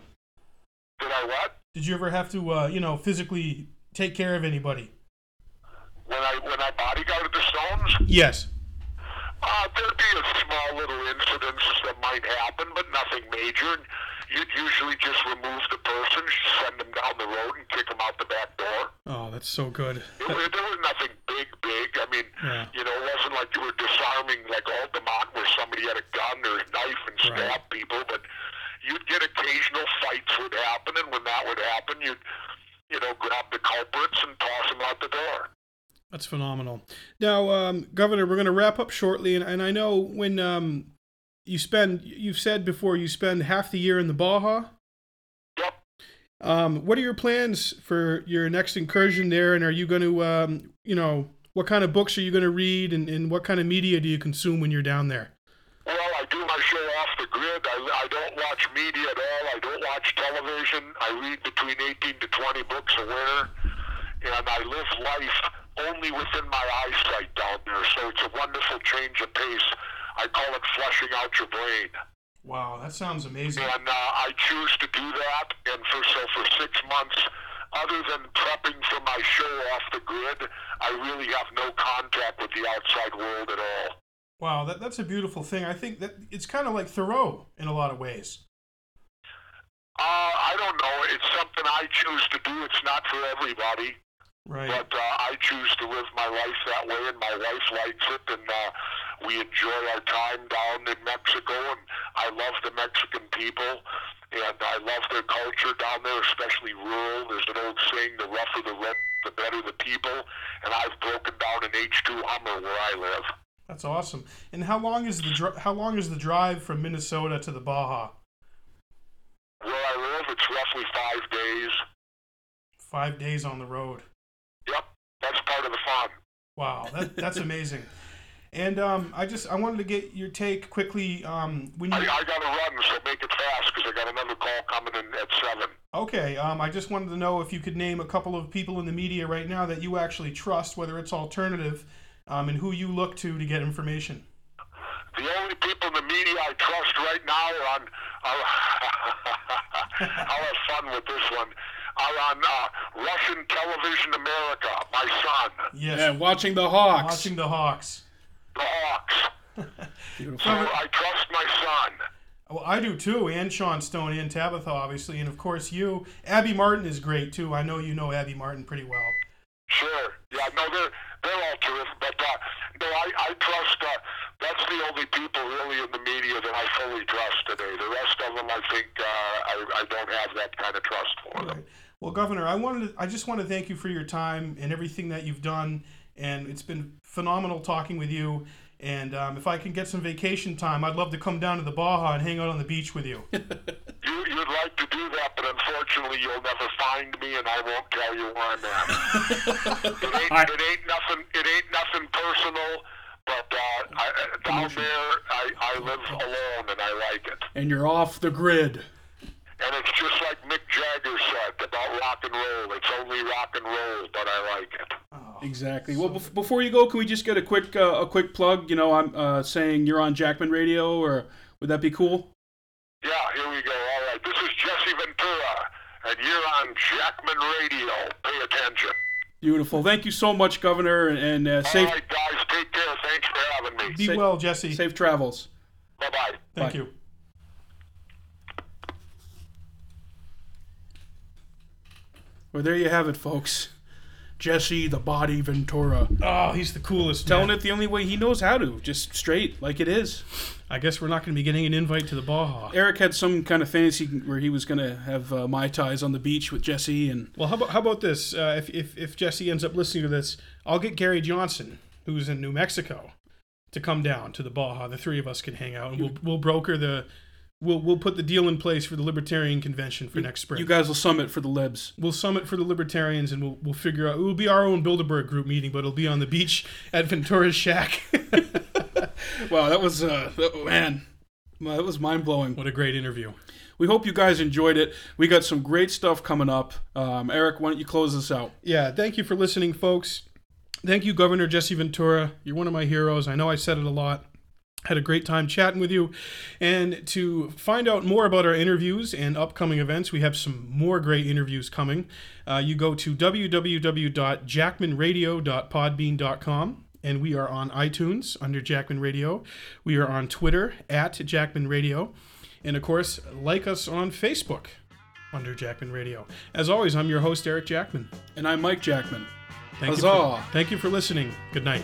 Speaker 6: Did I what?
Speaker 4: Did you ever have to, uh, you know, physically take care of anybody?
Speaker 6: When I when I bodyguarded the Stones,
Speaker 4: Yes.
Speaker 6: Uh, there'd be a small little incidents that might happen, but nothing major. And you'd usually just remove the person, send them down the road, and kick them out the back door.
Speaker 4: Oh, that's so good.
Speaker 6: It, was- there was nothing big, big. I mean,
Speaker 4: Yeah.
Speaker 6: you know, it wasn't like you were disarming like Altamont where somebody had a gun or a knife and
Speaker 4: Right.
Speaker 6: people, but you'd get occasional fights would happen, and when that would happen, you'd, you know, grab the culprits and toss them out the door.
Speaker 4: That's phenomenal. Now, um, Governor, we're going to wrap up shortly, and, and I know when um, you spend, you've said before, you spend half the year in the Baja.
Speaker 6: Yep.
Speaker 4: Um, what are your plans for your next incursion there, and are you going to, um, you know, what kind of books are you going to read, and, and what kind of media do you consume when you're down there?
Speaker 6: Well, I do my show off the grid. I, I don't watch media at all. I don't watch television. I read between 18 to 20 books a winter, and I live life only within my eyesight down there. So it's a wonderful change of pace. I call it flushing out your brain.
Speaker 4: Wow, that sounds amazing.
Speaker 6: And uh, I choose to do that. And for so for six months, other than prepping for my show off the grid, I really have no contact with the outside world at all.
Speaker 4: Wow, that, that's a beautiful thing. I think that it's kind of like Thoreau in a lot of ways.
Speaker 6: Uh, I don't know. It's something I choose to do. It's not for everybody.
Speaker 4: Right.
Speaker 6: But uh, I choose to live my life that way, and my wife likes it, and uh, we enjoy our time down in Mexico, and I love the Mexican people, and I love their culture down there, especially rural. There's an old saying, the rougher the road, the better the people, and I've broken down an H2 Hummer where I live.
Speaker 4: That's awesome. And how long is the dri- how long is the drive from Minnesota to the Baja?
Speaker 6: Where I live, it's roughly five days.
Speaker 4: Five days on the road.
Speaker 6: That's part of the fun.
Speaker 4: Wow, that, that's amazing. And um, I just I wanted to get your take quickly. Um, when you
Speaker 6: I, I got to run, so make it fast, because I got another call coming in at 7.
Speaker 4: okay, um, I just wanted to know if you could name a couple of people in the media right now that you actually trust, whether it's alternative, um, and who you look to to get information.
Speaker 6: The only people in the media I trust right now are on. Are, [LAUGHS] I'll have fun with this one. Are on uh, Russian television America. My son,
Speaker 4: Yes.
Speaker 3: yeah, watching the Hawks.
Speaker 4: Watching the Hawks.
Speaker 6: the Hawks. [LAUGHS]
Speaker 3: Beautiful.
Speaker 6: So I trust my son.
Speaker 4: Well, I do too, and Sean Stone and Tabitha, obviously, and of course you. Abby Martin is great too. I know you know Abby Martin pretty well.
Speaker 6: Sure. Yeah. No, they're they're all terrific. But uh, no, I I trust. Uh, that's the only people really in the media that I fully trust today. The rest of them, I think, uh, I I don't have that kind of trust for them.
Speaker 4: Right. Well, Governor, I wanted to, I just want to thank you for your time and everything that you've done, and it's been phenomenal talking with you. And um, if I can get some vacation time, I'd love to come down to the Baja and hang out on the beach with you. [LAUGHS]
Speaker 6: You, you'd like to do that, but unfortunately, you'll never find me, and I won't tell you where I'm at. [LAUGHS] it, ain't,
Speaker 3: I-
Speaker 6: it ain't nothing. It ain't nothing personal. But uh, I, uh, down there, I, I live alone, and I like it.
Speaker 3: And you're off the grid.
Speaker 6: And it's just like Mick Jagger said about rock and roll. It's only rock and roll, but I like it.
Speaker 3: Exactly. Well, bef- before you go, can we just get a quick uh, a quick plug? You know, I'm uh, saying you're on Jackman Radio, or would that be cool?
Speaker 6: Yeah, here we go. All right, this is Jesse Ventura, and you're on Jackman Radio. Pay attention.
Speaker 3: Beautiful. Thank you so much, Governor, and, and uh, safe
Speaker 6: All right, guys, take care. Thanks for having me.
Speaker 4: Be
Speaker 3: Sa-
Speaker 4: well, Jesse.
Speaker 3: safe travels.
Speaker 6: Bye bye.
Speaker 4: Thank
Speaker 3: Bye.
Speaker 4: you.
Speaker 3: Well, there you have it, folks. Jesse the Body Ventura.
Speaker 4: Oh, he's the coolest.
Speaker 3: Telling
Speaker 4: man.
Speaker 3: it the only way he knows how to, just straight, like it is.
Speaker 4: I guess we're not going to be getting an invite to the Baja.
Speaker 3: Eric had some kind of fantasy where he was going to have uh, Mai Tais on the beach with Jesse, and
Speaker 4: Well, how about how about this? Uh, if, if if Jesse ends up listening to this, I'll get Gary Johnson, who's in New Mexico, to come down to the Baja. The three of us can hang out, and we'll we'll broker the, we'll we'll put the deal in place for the Libertarian convention for next spring.
Speaker 3: you guys will summit for the libs.
Speaker 4: we'll summit for the Libertarians, and we'll we'll figure out. It will be our own Bilderberg group meeting, but it'll be on the beach at Ventura's shack. [LAUGHS]
Speaker 3: Wow, that was uh, that- man, that was mind blowing.
Speaker 4: what a great interview!
Speaker 3: We hope you guys enjoyed it. We got some great stuff coming up. Um, Eric, why don't you close this out?
Speaker 4: Yeah, thank you for listening, folks. Thank you, Governor Jesse Ventura. You're one of my heroes. I know I said it a lot. Had a great time chatting with you. And to find out more about our interviews and upcoming events, we have some more great interviews coming. Uh, you go to www.jackmanradio.podbean.com. And we are on iTunes under Jackman Radio. We are on Twitter at Jackman Radio. And of course, like us on Facebook under Jackman Radio. As always, I'm your host, Eric Jackman.
Speaker 3: And I'm Mike Jackman.
Speaker 4: Thank you, for, thank you for listening. Good night.